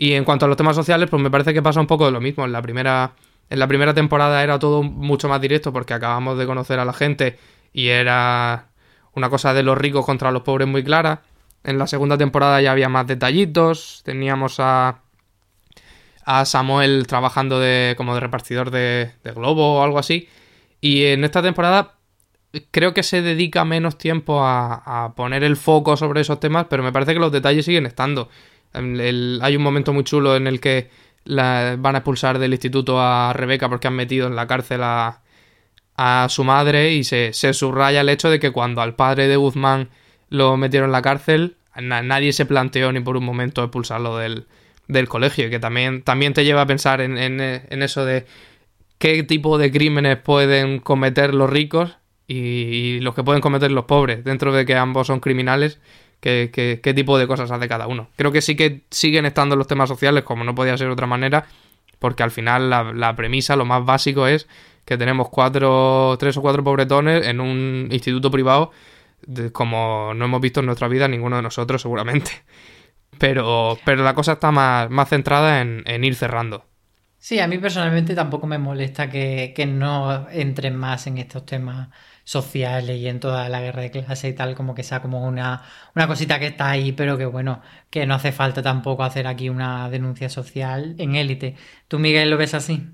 Y en cuanto a los temas sociales, pues me parece que pasa un poco de lo mismo. En la primera, en la primera temporada era todo mucho más directo porque acabamos de conocer a la gente y era una cosa de los ricos contra los pobres muy clara. En la segunda temporada ya había más detallitos, teníamos a a Samuel trabajando de, como de repartidor de, globo o algo así. Y en esta temporada creo que se dedica menos tiempo a, poner el foco sobre esos temas, pero me parece que los detalles siguen estando. Hay un momento muy chulo en el que van a expulsar del instituto a Rebeca porque han metido en la cárcel a, su madre y se, subraya el hecho de que cuando al padre de Guzmán lo metieron en la cárcel, nadie se planteó ni por un momento expulsarlo del, del colegio, que también, también te lleva a pensar en, en, eso de qué tipo de crímenes pueden cometer los ricos y, los que pueden cometer los pobres, dentro de que ambos son criminales, qué, qué, tipo de cosas hace cada uno. Creo que sí que siguen estando los temas sociales, como no podía ser de otra manera, porque al final la, premisa, lo más básico es que tenemos cuatro, tres o cuatro pobretones en un instituto privado, como no hemos visto en nuestra vida ninguno de nosotros seguramente. Pero, pero la cosa está más, más centrada en, ir cerrando. Sí, a mí personalmente tampoco me molesta que, no entren más en estos temas sociales y en toda la guerra de clase y tal, como que sea como una, una cosita que está ahí, pero que bueno, que no hace falta tampoco hacer aquí una denuncia social en élite. ¿Tú, Miguel, lo ves así?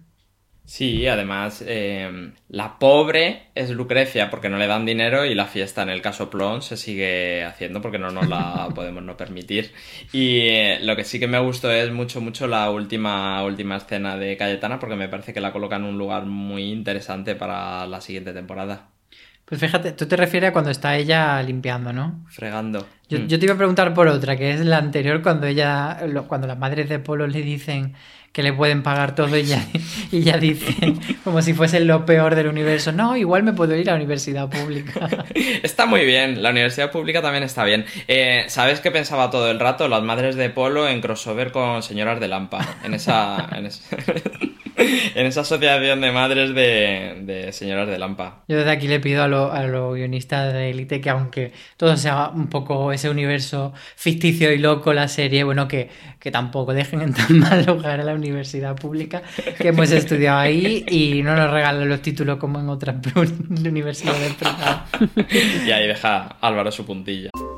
Sí, además, eh, la pobre es Lucrecia porque no le dan dinero y la fiesta en el caso Plon se sigue haciendo porque no nos la *laughs* podemos no permitir. Y eh, lo que sí que me gustó es mucho, mucho la última, última escena de Cayetana porque me parece que la coloca en un lugar muy interesante para la siguiente temporada. Pues fíjate, tú te refieres a cuando está ella limpiando, ¿no? Fregando. Yo, mm. yo te iba a preguntar por otra, que es la anterior, cuando ella, cuando las madres de Polo le dicen que le pueden pagar todo y ya, y ya dicen *laughs* como si fuese lo peor del universo. No, igual me puedo ir a la universidad pública. *laughs* Está muy bien, la universidad pública también está bien. Eh, ¿Sabes qué pensaba todo el rato? Las madres de Polo en crossover con señoras de Lampa. En esa... En *laughs* *laughs* en esa asociación de madres de, señoras de Lampa. Yo desde aquí le pido a los lo guionistas de Elite que aunque todo sea un poco ese universo ficticio y loco la serie, bueno, que, que tampoco dejen en tan *laughs* mal lugar a la universidad pública que hemos estudiado ahí y no nos regalen los títulos como en otras *laughs* universidades privadas. y ahí deja Álvaro su puntilla.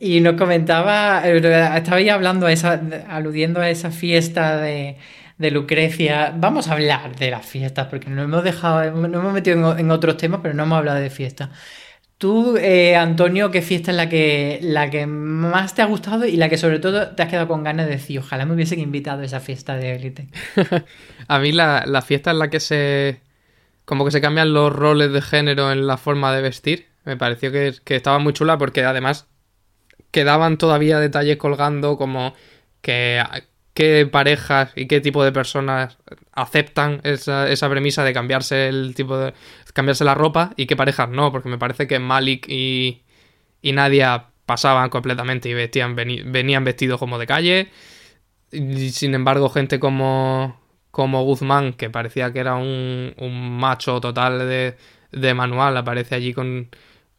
Y nos comentaba, eh, estabais hablando, a esa, aludiendo a esa fiesta de, Lucrecia. Vamos a hablar de las fiestas, porque nos hemos dejado, nos hemos metido en, en otros temas, pero no hemos hablado de fiestas. Tú, eh, Antonio, ¿qué fiesta es la que, la que más te ha gustado y la que sobre todo te has quedado con ganas de decir, ojalá me hubiesen invitado a esa fiesta de élite? *laughs* a mí la, la fiesta en la que se... como que se cambian los roles de género en la forma de vestir, me pareció que, que estaba muy chula porque además quedaban todavía detalles colgando como que qué parejas y qué tipo de personas aceptan esa, esa, premisa de cambiarse el tipo de cambiarse la ropa y qué parejas no, porque me parece que Malik y, y Nadia pasaban completamente y vestían, venían vestidos como de calle. Sin embargo, gente como, como Guzmán, que parecía que era un, un macho total de, de manual, aparece allí con,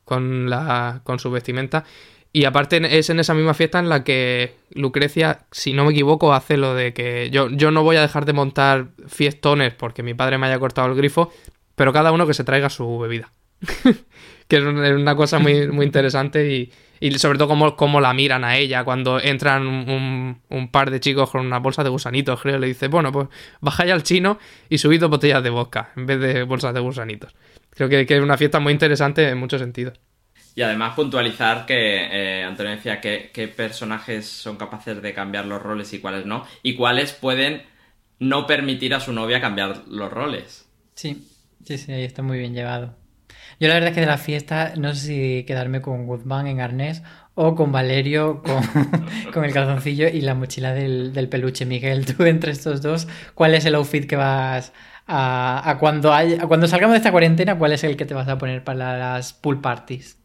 con, la, con su vestimenta. Y aparte es en esa misma fiesta en la que Lucrecia, si no me equivoco, hace lo de que yo, yo no voy a dejar de montar fiestones porque mi padre me haya cortado el grifo, pero cada uno que se traiga su bebida. *laughs* que es una cosa muy, muy interesante y, y sobre todo cómo, cómo, la miran a ella cuando entran un, un, par de chicos con una bolsa de gusanitos, creo, le dice, bueno, pues bajáis al chino y subid dos botellas de vodka en vez de bolsas de gusanitos. Creo que, que es una fiesta muy interesante en muchos sentidos. Y además puntualizar que eh, Antonio decía que, qué personajes son capaces de cambiar los roles y cuáles no, y cuáles pueden no permitir a su novia cambiar los roles. Sí, sí, sí, ahí está muy bien llevado. Yo la verdad es que de la fiesta no sé si quedarme con Guzmán en arnés o con Valerio con, *laughs* con el calzoncillo y la mochila del, del, peluche. Miguel, tú entre estos dos, ¿cuál es el outfit que vas a, a cuando, hay, a cuando salgamos de esta cuarentena? ¿Cuál es el que te vas a poner para las pool parties?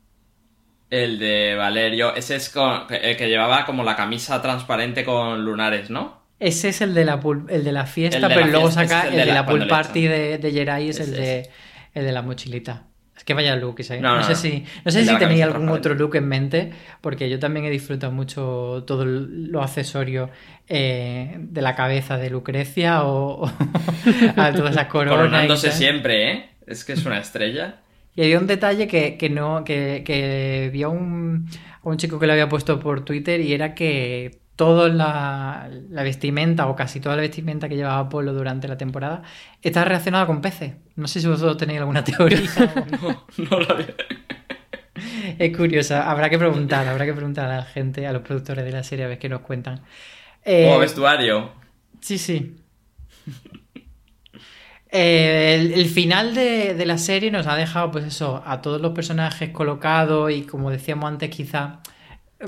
El de Valerio, ese es con, el que llevaba como la camisa transparente con lunares, ¿no? Ese es el de la, el de la fiesta, de pero la luego fiesta, saca el, el, de la, la pool party de, de Jerai, es, es el, de, el de la mochilita. Es que vaya look, ¿eh? No, no, no, sé si, no sé si tenía algún otro look en mente, porque yo también he disfrutado mucho todo lo accesorio eh, de la cabeza de Lucrecia o, *laughs* o *laughs* a todas esas coronas. Coronándose siempre, ¿eh? Es que es una estrella. Y había un detalle que, que no, que, que vi a un, a un chico que lo había puesto por Twitter y era que toda la, la, vestimenta o casi toda la vestimenta que llevaba Apolo durante la temporada está relacionada con peces. No sé si vosotros tenéis alguna teoría. *laughs* no, no la veo. Es curiosa, habrá que preguntar, habrá que preguntar a la gente, a los productores de la serie a ver qué nos cuentan. Eh, Como vestuario. Sí, sí. Eh, el, final de, la serie nos ha dejado, pues eso, a todos los personajes colocados y como decíamos antes, quizá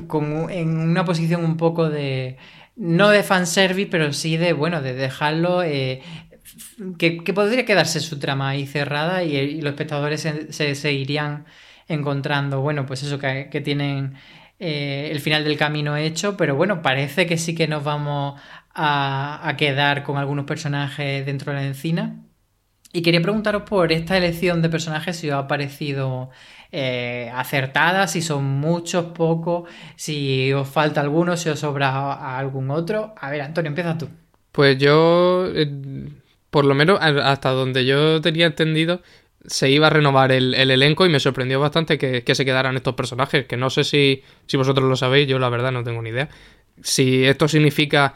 con, en una posición un poco de. No de fanservice, pero sí de, bueno, de dejarlo. Eh, que, podría quedarse su trama ahí cerrada y, y los espectadores se, se, seguirían encontrando, bueno, pues eso, que, tienen eh, el final del camino hecho, pero bueno, parece que sí que nos vamos a, a quedar con algunos personajes dentro de la encina. Y quería preguntaros por esta elección de personajes si os ha parecido eh, acertada, si son muchos, pocos, si os falta alguno, si os sobra algún otro. A ver, Antonio, empieza tú. Pues yo, eh, por lo menos hasta donde yo tenía entendido, se iba a renovar el, el elenco y me sorprendió bastante que, que, se quedaran estos personajes, que no sé si, si vosotros lo sabéis, yo la verdad no tengo ni idea. Si esto significa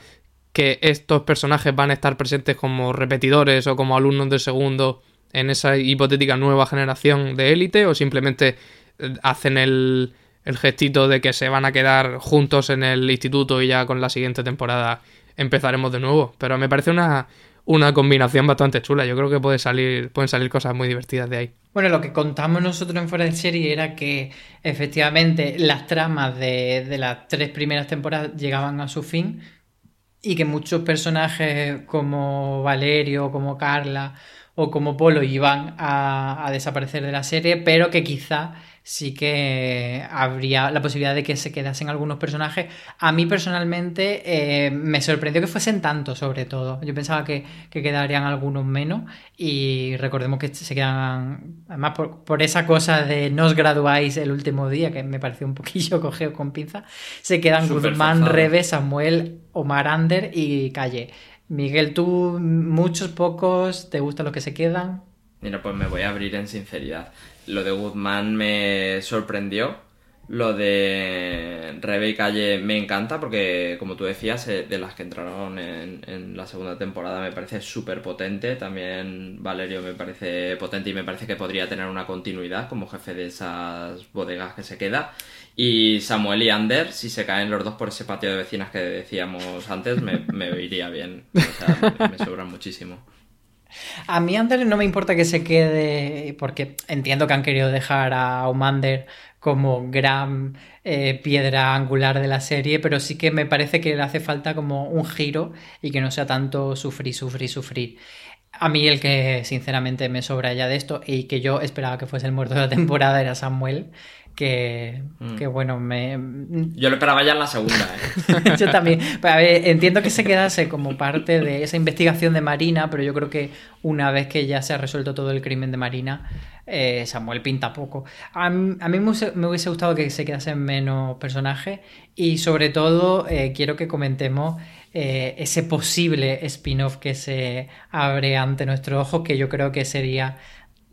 que estos personajes van a estar presentes como repetidores o como alumnos de segundo en esa hipotética nueva generación de élite o simplemente eh, hacen el, el gestito de que se van a quedar juntos en el instituto y ya con la siguiente temporada empezaremos de nuevo. Pero me parece una, una combinación bastante chula. Yo creo que puede salir, pueden salir cosas muy divertidas de ahí. Bueno, lo que contamos nosotros en Fuera de Serie era que efectivamente las tramas de, de las tres primeras temporadas llegaban a su fin y que muchos personajes como Valerio, como Carla o como Polo iban a, a, desaparecer de la serie, pero que quizá sí que habría la posibilidad de que se quedasen algunos personajes. A mí personalmente eh, me sorprendió que fuesen tantos, sobre todo. Yo pensaba que, que, quedarían algunos menos y recordemos que se quedan, además por, por, esa cosa de no os graduáis el último día, que me pareció un poquillo *laughs* cogeo con pinza, se quedan Guzmán, Rebe, Samuel, Omar Ander y Calle. Miguel, tú muchos, pocos, ¿te gustan los que se quedan? Mira, pues me voy a abrir en sinceridad. Lo de Guzmán me sorprendió. Lo de Rebe y Calle me encanta porque, como tú decías, eh, de las que entraron en, la segunda temporada me parece súper potente. También Valerio me parece potente y me parece que podría tener una continuidad como jefe de esas bodegas que se queda. Y Samuel y Ander, si se caen los dos por ese patio de vecinas que decíamos antes, me, me iría bien. O sea, me, me sobran muchísimo. A mí Ander no me importa que se quede, porque entiendo que han querido dejar a Omander como gran eh, piedra angular de la serie, pero sí que me parece que le hace falta como un giro y que no sea tanto sufrir, sufrir, sufrir. A mí el que sinceramente me sobra ya de esto y que yo esperaba que fuese el muerto de la temporada era Samuel, que, Mm. que, bueno, me... Yo lo esperaba ya en la segunda, ¿eh? *laughs* yo también. Pero, a ver, entiendo que se quedase como parte de esa investigación de Marina, pero yo creo que una vez que ya se ha resuelto todo el crimen de Marina, eh, Samuel pinta poco. A, mí a mí me, hubiese, me, hubiese, gustado que se quedasen menos personajes y sobre todo eh, quiero que comentemos eh, ese posible spin-off que se abre ante nuestro ojo, que yo creo que sería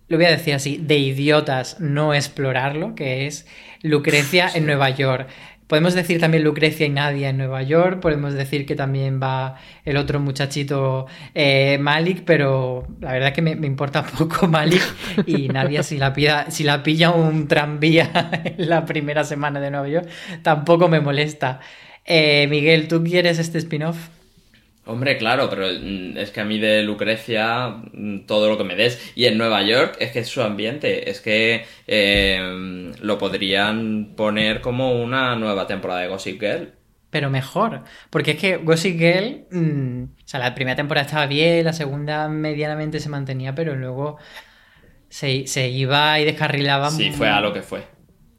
lo voy a decir así, de idiotas no explorarlo, que es Lucrecia en Nueva York. Podemos decir también Lucrecia y Nadia en Nueva York, podemos decir que también va el otro muchachito eh, Malik, pero la verdad es que me, me, importa *laughs* poco Malik y Nadia si la, pida, si la pilla un tranvía *laughs* en la primera semana de Nueva York, tampoco me molesta. Eh, Miguel, ¿tú quieres este spin-off? Hombre, claro, pero es que a mí de Lucrecia todo lo que me des. Y en Nueva York es que es su ambiente. Es que eh, lo podrían poner como una nueva temporada de Gossip Girl. Pero mejor. Porque es que Gossip Girl. Mmm, o sea, la primera temporada estaba bien, la segunda medianamente se mantenía, pero luego se, se iba y descarrilaba. Sí, fue a lo que fue.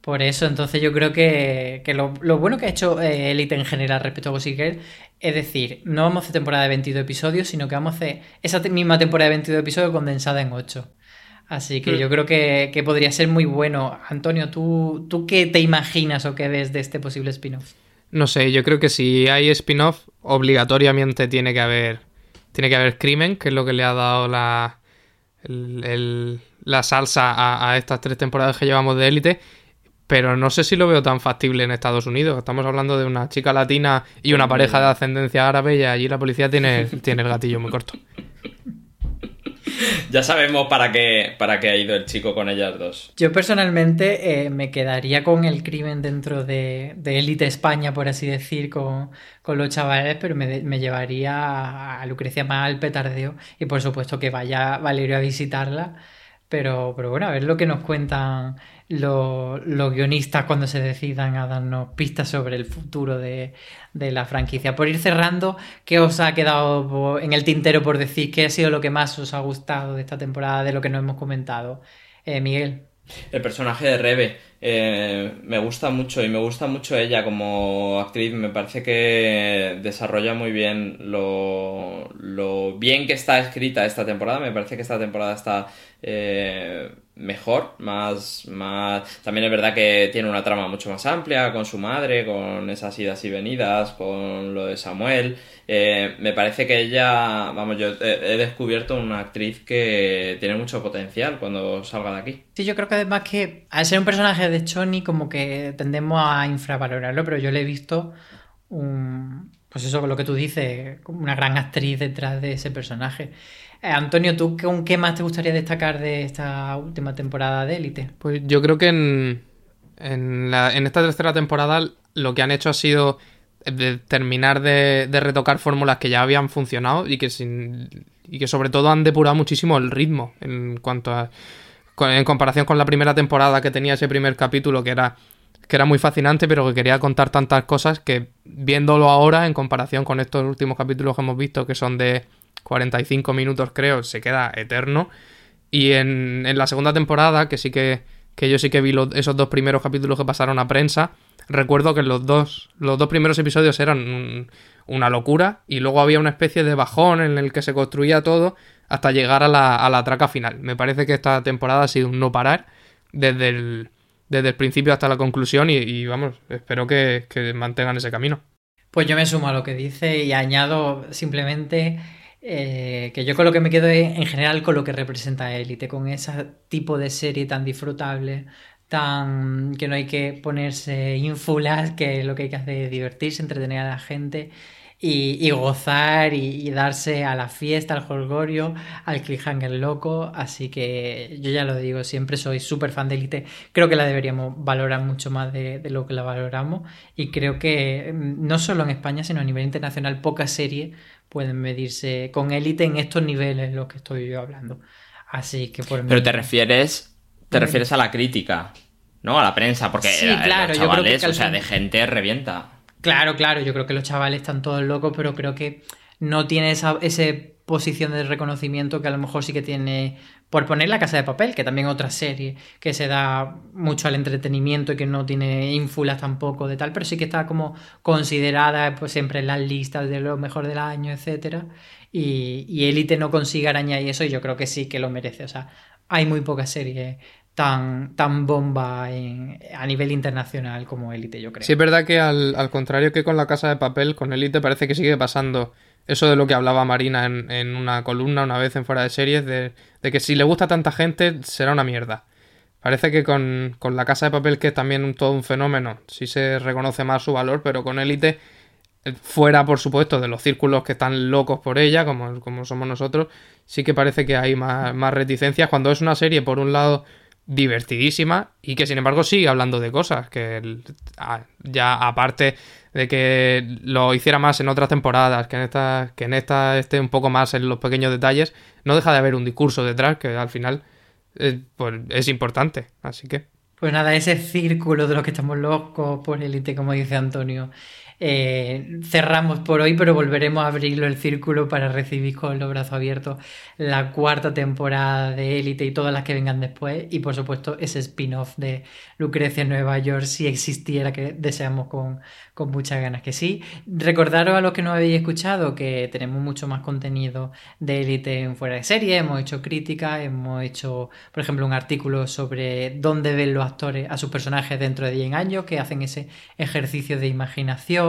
Por eso, entonces yo creo que, que lo, lo, bueno que ha hecho eh, Elite en general respecto a Gossip Girl es decir, no vamos a hacer temporada de 22 episodios, sino que vamos a hacer esa misma temporada de 22 episodios condensada en 8. Así que mm. yo creo que, que, podría ser muy bueno. Antonio, ¿tú, ¿tú qué te imaginas o qué ves de este posible spin-off? No sé, yo creo que si hay spin-off, obligatoriamente tiene que haber tiene que haber crimen, que es lo que le ha dado la, el, el, la salsa a, a estas tres temporadas que llevamos de élite pero no sé si lo veo tan factible en Estados Unidos. Estamos hablando de una chica latina y una pareja de ascendencia árabe y allí la policía tiene, *laughs* tiene el gatillo muy corto. Ya sabemos para qué, para qué ha ido el chico con ellas dos. Yo personalmente eh, me quedaría con el crimen dentro de, de Élite España, por así decir, con, con los chavales, pero me, me, llevaría a Lucrecia más al petardeo y por supuesto que vaya Valerio a visitarla. Pero, pero bueno, a ver lo que nos cuentan los, los, guionistas cuando se decidan a darnos pistas sobre el futuro de, de, la franquicia. Por ir cerrando, ¿qué os ha quedado en el tintero por decir? ¿Qué ha sido lo que más os ha gustado de esta temporada, de lo que no hemos comentado? Eh, Miguel. El personaje de Rebe eh, me gusta mucho y me gusta mucho ella como actriz. Me parece que desarrolla muy bien lo, lo bien que está escrita esta temporada. Me parece que esta temporada está eh, mejor, más, más... También es verdad que tiene una trama mucho más amplia con su madre, con esas idas y venidas, con lo de Samuel. Eh, me parece que ella, vamos, yo he, descubierto una actriz que tiene mucho potencial cuando salga de aquí. Sí, yo creo que además que al ser un personaje de Choni como que tendemos a infravalorarlo, pero yo le he visto un... Pues eso, lo que tú dices, una gran actriz detrás de ese personaje. Eh, Antonio, ¿tú con qué más te gustaría destacar de esta última temporada de Élite? Pues yo creo que en, en, esta tercera temporada lo que han hecho ha sido de terminar de, de retocar fórmulas que ya habían funcionado y que, sin, y que sobre todo han depurado muchísimo el ritmo en cuanto a en comparación con la primera temporada que tenía ese primer capítulo que era que era muy fascinante pero que quería contar tantas cosas que viéndolo ahora en comparación con estos últimos capítulos que hemos visto que son de 45 minutos creo, se queda eterno. Y en, en, la segunda temporada, que sí que que yo sí que vi los- esos dos primeros capítulos que pasaron a prensa, recuerdo que los dos, los dos primeros episodios eran un- una locura y luego había una especie de bajón en el que se construía todo hasta llegar a la, a la traca final. Me parece que esta temporada ha sido un no parar desde el, desde el principio hasta la conclusión y, y, vamos, espero que, que mantengan ese camino. Pues yo me sumo a lo que dice y añado simplemente eh, que yo con lo que me quedo en general con lo que representa Élite, con ese tipo de serie tan disfrutable, tan que no hay que ponerse ínfulas, que lo que hay que hacer es divertirse, entretener a la gente y, gozar y, darse a la fiesta, al holgorio, al cliffhanger loco. Así que yo ya lo digo, siempre soy súper fan de Elite. Creo que la deberíamos valorar mucho más de, lo que la valoramos. Y creo que mm, no solo en España, sino a nivel internacional, pocas series pueden medirse con Elite en estos niveles en los que estoy yo hablando. Así que por mí- Pero te refieres, te refieres a la crítica, ¿no? A la prensa, porque Sí, claro, los yo creo que chavales, o sea, de gente revienta. Claro, claro, yo creo que los chavales están todos locos, pero creo que no tiene esa ese posición de reconocimiento que a lo mejor sí que tiene, por poner La Casa de Papel, que también otra serie que se da mucho al entretenimiento y que no tiene ínfulas tampoco de tal, pero sí que está como considerada pues siempre en las listas de lo mejor del año, etcétera. Y, y Élite no consigue arañar y eso, y yo creo que sí que lo merece. O sea, hay muy pocas series tan, tan bomba en- a nivel internacional como Élite, yo creo. Sí, es verdad que al, al contrario que con la casa de papel, con Elite parece que sigue pasando eso de lo que hablaba Marina en, una columna una vez en fuera de series, de, de que si le gusta a tanta gente será una mierda. Parece que con, con la casa de papel, que es también un, todo un fenómeno, sí se reconoce más su valor, pero con Elite, eh, fuera por supuesto de los círculos que están locos por ella, como, como somos nosotros, sí que parece que hay más, más reticencias cuando es una serie, por un lado, divertidísima y que sin embargo sigue hablando de cosas que el- a- ya aparte de que lo hiciera más en otras temporadas que en esta que en esta esté un poco más en los pequeños detalles no deja de haber un discurso detrás que al final eh, pues es importante así que Pues nada, ese círculo de los que estamos locos por élite, como dice Antonio. Eh, cerramos por hoy, pero volveremos a abrirlo el círculo para recibir con los brazos abiertos la cuarta temporada de Élite y todas las que vengan después. Y por supuesto, ese spin-off de Lucrecia en Nueva York, si existiera, que deseamos con, con muchas ganas que sí. Recordaros a los que no habéis escuchado que tenemos mucho más contenido de Élite en fuera de serie. Hemos hecho críticas, hemos hecho, por ejemplo, un artículo sobre dónde ven los actores a sus personajes dentro de 10 años, que hacen ese ejercicio de imaginación.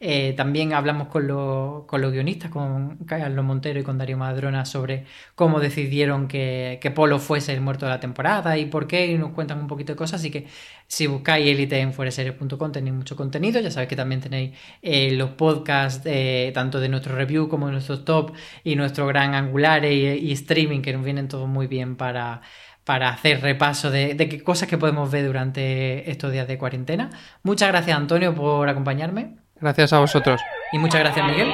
Eh, también hablamos con, los- con los guionistas, con Carlos Montero y con Darío Madrona, sobre cómo decidieron que, que Polo fuese el muerto de la temporada y por qué, y nos cuentan un poquito de cosas. Así que si buscáis Elite en fuereseries.com tenéis mucho contenido. Ya sabéis que también tenéis eh, los podcasts, eh, tanto de nuestro review como de nuestros top y nuestro gran angular y, y streaming, que nos vienen todos muy bien para para hacer repaso de, de qué cosas que podemos ver durante estos días de cuarentena. Muchas gracias Antonio por acompañarme gracias a vosotros y muchas gracias Miguel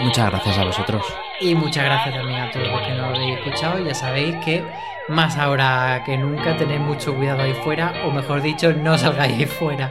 Muchas gracias a vosotros. y muchas gracias también a todos los que nos habéis escuchado. Ya sabéis que más ahora que nunca tenéis mucho cuidado ahí fuera o mejor dicho no salgáis ahí fuera.